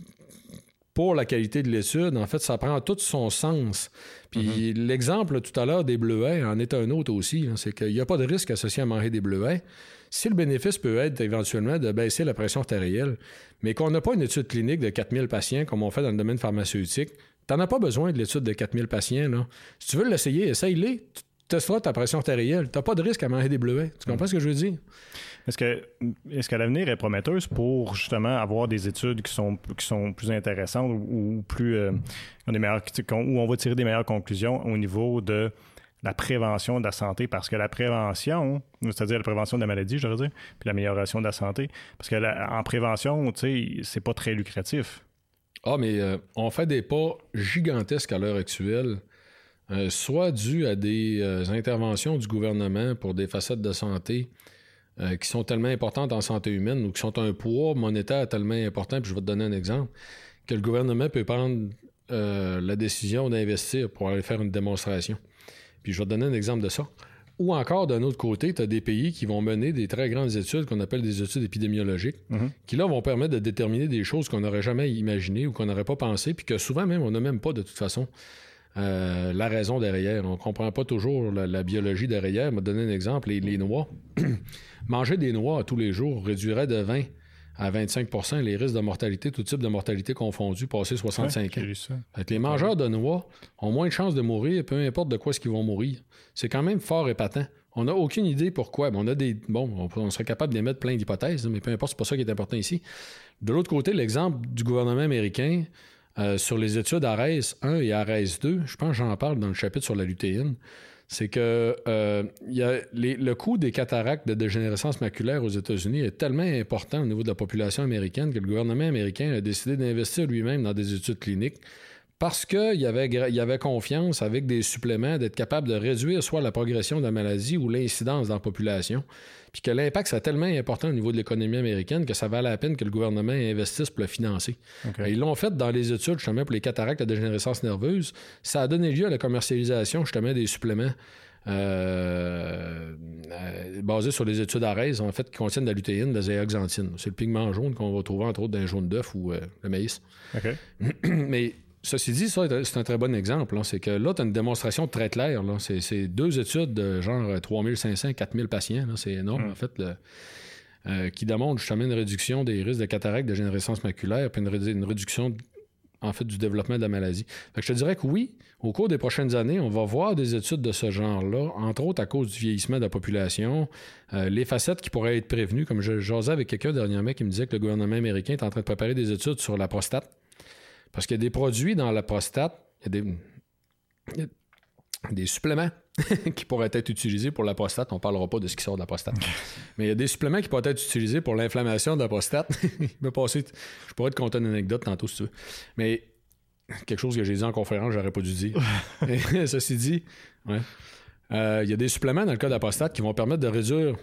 pour la qualité de l'étude, en fait, ça prend tout son sens. Puis hmm. l'exemple tout à l'heure des bleuets en est un autre aussi. C'est qu'il n'y a pas de risque associé à manger des bleuets. Si le bénéfice peut être éventuellement de baisser la pression artérielle, mais qu'on n'a pas une étude clinique de 4000 patients comme on fait dans le domaine pharmaceutique, tu n'en as pas besoin de l'étude de 4000 patients. Là. Si tu veux l'essayer, essaye-les. Tu testeras ta pression artérielle. Tu n'as pas de risque à manger des bleuets. Tu comprends ce que je veux dire? Est-ce que, est-ce que l'avenir est prometteuse pour justement avoir des études qui sont, qui sont plus intéressantes ou, plus euh, des meilleures, où on va tirer des meilleures conclusions au niveau de la prévention de la santé, parce que la prévention, c'est-à-dire la prévention de la maladie, je veux dire, puis l'amélioration de la santé, parce que en prévention, tu sais, c'est pas très lucratif. Ah, mais euh, on fait des pas gigantesques à l'heure actuelle, euh, soit dû à des euh, interventions du gouvernement pour des facettes de santé qui sont tellement importantes en santé humaine ou qui sont un poids monétaire tellement important, puis je vais te donner un exemple, que le gouvernement peut prendre la décision d'investir pour aller faire une démonstration. Puis je vais te donner un exemple de ça. Ou encore, d'un autre côté, tu as des pays qui vont mener des très grandes études qu'on appelle des études épidémiologiques, mhm. qui là vont permettre de déterminer des choses qu'on n'aurait jamais imaginées ou qu'on n'aurait pas pensé, puis que souvent même, on n'a même pas de toute façon euh, la raison derrière. On ne comprend pas toujours la, biologie derrière. Je vais donner un exemple, les, noix. Manger des noix tous les jours réduirait de 20 à 25% les risques de mortalité, tout type de mortalité confondu, passé 65 ans. les mangeurs de noix ont moins de chances de mourir, peu importe de quoi ce qu'ils vont mourir. C'est quand même fort épatant. On n'a aucune idée pourquoi. on a des. Bon, on, serait capable d'émettre plein d'hypothèses, mais peu importe, c'est pas ça qui est important ici. De l'autre côté, l'exemple du gouvernement américain euh, sur les études ARES 1 et ARES 2, je pense que j'en parle dans le chapitre sur la lutéine, c'est que euh, le coût des cataractes de dégénérescence maculaire aux États-Unis est tellement important au niveau de la population américaine que le gouvernement américain a décidé d'investir lui-même dans des études cliniques parce qu'il y avait, y avait confiance avec des suppléments d'être capable de réduire soit la progression de la maladie ou l'incidence dans la population puis que l'impact, c'est tellement important au niveau de l'économie américaine que ça valait la peine que le gouvernement investisse pour le financer. Ils l'ont fait dans les études, justement, pour les cataractes, la dégénérescence nerveuse. Ça a donné lieu à la commercialisation, justement, des suppléments euh, euh, basés sur les études ARES, en fait, qui contiennent de la lutéine, de la zéoxanthine. C'est le pigment jaune qu'on va trouver, entre autres, dans le jaune d'œuf ou euh, le maïs. Mais Ceci dit, ça, c'est un très bon exemple. C'est que là, tu as une démonstration très claire. C'est deux études de genre 3500, 4000 patients. C'est énorme, mm. en fait, euh, qui démontrent justement une réduction des risques de cataracte, de générescence maculaire, puis une, réduction en fait, du développement de la maladie. je te dirais que oui, au cours des prochaines années, on va voir des études de ce genre-là, entre autres à cause du vieillissement de la population, euh, les facettes qui pourraient être prévenues. Comme je jasais avec quelqu'un dernièrement qui me disait que le gouvernement américain est en train de préparer des études sur la prostate parce qu'il y a des produits dans la prostate, il y a des, suppléments qui pourraient être utilisés pour la prostate. On ne parlera pas de ce qui sort de la prostate. Mais il y a des suppléments qui pourraient être utilisés pour l'inflammation de la prostate. je pourrais te conter une anecdote tantôt si tu veux. Mais quelque chose que j'ai dit en conférence, j'aurais pas dû dire. ceci dit, euh, il y a des suppléments dans le cas de la prostate qui vont permettre de réduire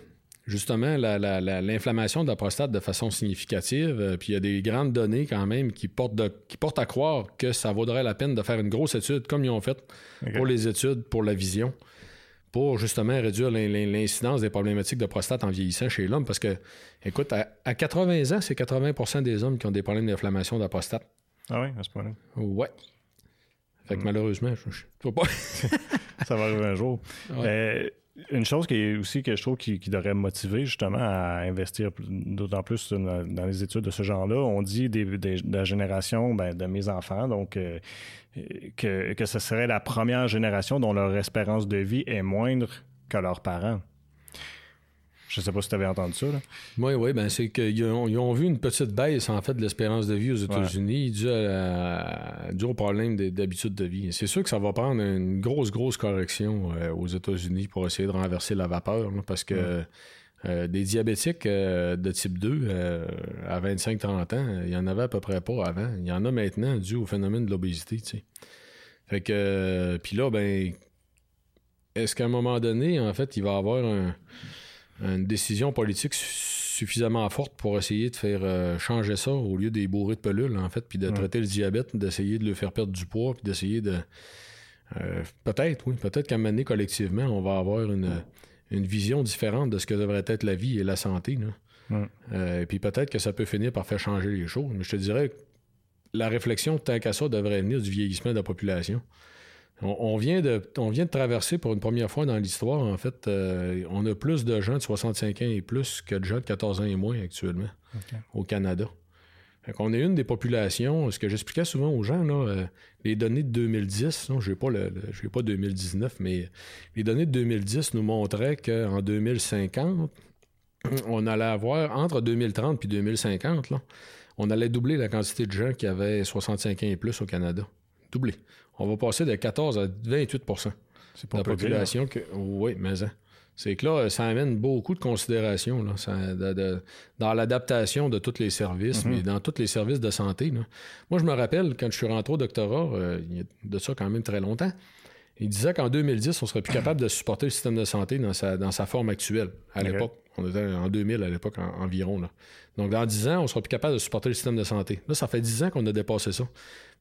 justement l'inflammation de la prostate de façon significative. Euh, puis il y a des grandes données quand même qui portent, qui portent à croire que ça vaudrait la peine de faire une grosse étude comme ils ont fait pour les études pour la vision, pour justement réduire l'incidence des problématiques de prostate en vieillissant chez l'homme. Parce que, écoute, à, 80 ans, c'est 80% des hommes qui ont des problèmes d'inflammation de la prostate. Ah oui, à ce point-là. Ouais. Fait que hmm. malheureusement, je, ne pas. ça va arriver un jour. Euh, une chose qui est aussi que je trouve qui, devrait motiver justement à investir d'autant plus dans, les études de ce genre-là, on dit de la génération ben, de mes enfants, donc euh, que, que ce serait la première génération dont leur espérance de vie est moindre que leurs parents. Je ne sais pas si tu avais entendu ça. Oui, oui, ben c'est qu'ils ont, vu une petite baisse en fait de l'espérance de vie aux États-Unis dû, au problème d'habitude de vie. C'est sûr que ça va prendre une grosse, grosse correction euh, aux États-Unis pour essayer de renverser la vapeur parce que euh, des diabétiques euh, de type 2 à 25-30 ans, il y en avait à peu près pas avant. Il y en a maintenant dû au phénomène de l'obésité. Fait que, puis là, ben, est-ce qu'à un moment donné, en fait, il va y avoir un une décision politique suffisamment forte pour essayer de faire euh, changer ça au lieu des bourrées de pelules, en fait, puis de traiter le diabète, d'essayer de le faire perdre du poids, puis d'essayer de. Euh, peut-être, oui, peut-être qu'à un moment donné, collectivement, on va avoir une, vision différente de ce que devrait être la vie et la santé. Euh, et puis peut-être que ça peut finir par faire changer les choses. Mais je te dirais, la réflexion, tant qu'à ça, devrait venir du vieillissement de la population. On, vient de, on vient de traverser pour une première fois dans l'histoire, en fait, euh, on a plus de gens de 65 ans et plus que de gens de 14 ans et moins actuellement au Canada. On est une des populations, ce que j'expliquais souvent aux gens, là, euh, les données de 2010, je n'ai pas, le, pas 2019, mais les données de 2010 nous montraient qu'en 2050, on allait avoir, entre 2030 et 2050, on allait doubler la quantité de gens qui avaient 65 ans et plus au Canada. Doubler on va passer de 14 à 28 C'est de la population. Que, oui, mais hein. c'est que là, ça amène beaucoup de considérations là, dans l'adaptation de tous les services, mais mm-hmm. dans tous les services de santé. Moi, je me rappelle quand je suis rentré au doctorat, euh, il y a de ça quand même très longtemps, Il disait qu'en 2010, on serait plus capable de supporter le système de santé dans sa, dans sa forme actuelle, à l'époque. On était en 2000 à l'époque environ. Donc, dans 10 ans, on sera plus capable de supporter le système de santé. Là, ça fait 10 ans qu'on a dépassé ça.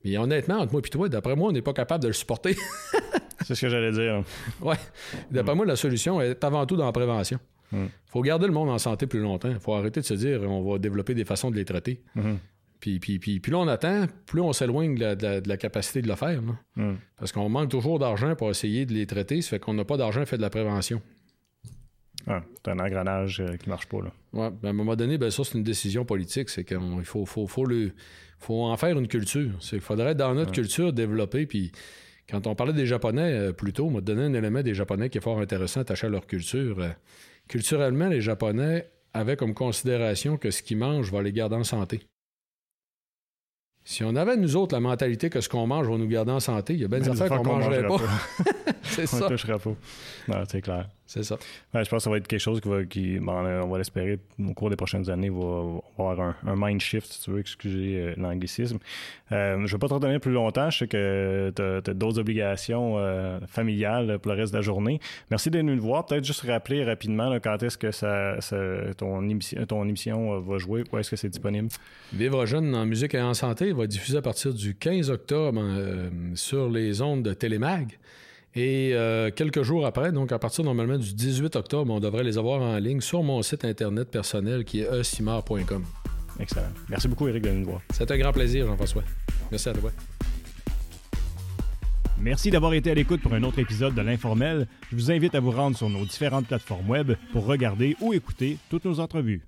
Mais honnêtement, entre moi et toi, d'après moi, on n'est pas capable de le supporter. C'est ce que j'allais dire. Oui. D'après moi, la solution est avant tout dans la prévention. Il mm. faut garder le monde en santé plus longtemps. Il faut arrêter de se dire on va développer des façons de les traiter. Mm-hmm. Puis, puis, puis, plus on attend, plus on s'éloigne de, la, capacité de le faire. Mm. Parce qu'on manque toujours d'argent pour essayer de les traiter. Ça fait qu'on n'a pas d'argent fait de la prévention. Ah, c'est un engrenage euh, qui marche pas. Là. Ouais, ben, à un moment donné, ben, ça, c'est une décision politique. C'est qu'il faut, faut, faut, le, faut en faire une culture. Il faudrait, dans notre culture, développer. Puis quand on parlait des Japonais euh, plus tôt, on m'a donné un élément des Japonais qui est fort intéressant attaché à leur culture. Euh, culturellement, les Japonais avaient comme considération que ce qu'ils mangent va les garder en santé. Si on avait, nous autres, la mentalité que ce qu'on mange va nous garder en santé, il y a bien des affaires qu'on ne mangerait pas. c'est ça. On toucherait pas. Non, c'est clair. C'est ça. je pense que ça va être quelque chose qui va, qui, on va l'espérer, au cours des prochaines années, va, avoir un, un, mind shift, si tu veux, excuser euh, l'anglicisme. Euh, je ne vais pas te retenir plus longtemps. Je sais que tu as, d'autres obligations euh, familiales pour le reste de la journée. Merci d'être venu nous voir. Peut-être juste rappeler rapidement quand est-ce que ça, ton, émission, ton émission va jouer, où est-ce que c'est disponible? Vivre jeune en musique et en santé va diffuser à partir du 15 octobre sur les ondes de Télémag. Et euh, quelques jours après, donc à partir normalement du 18 octobre, on devrait les avoir en ligne sur mon site internet personnel qui est esimar.com. Excellent. Merci beaucoup, Eric, de nous voir. C'est un grand plaisir, Jean-François. Merci à toi. Merci d'avoir été à l'écoute pour un autre épisode de l'Informel. Je vous invite à vous rendre sur nos différentes plateformes web pour regarder ou écouter toutes nos entrevues.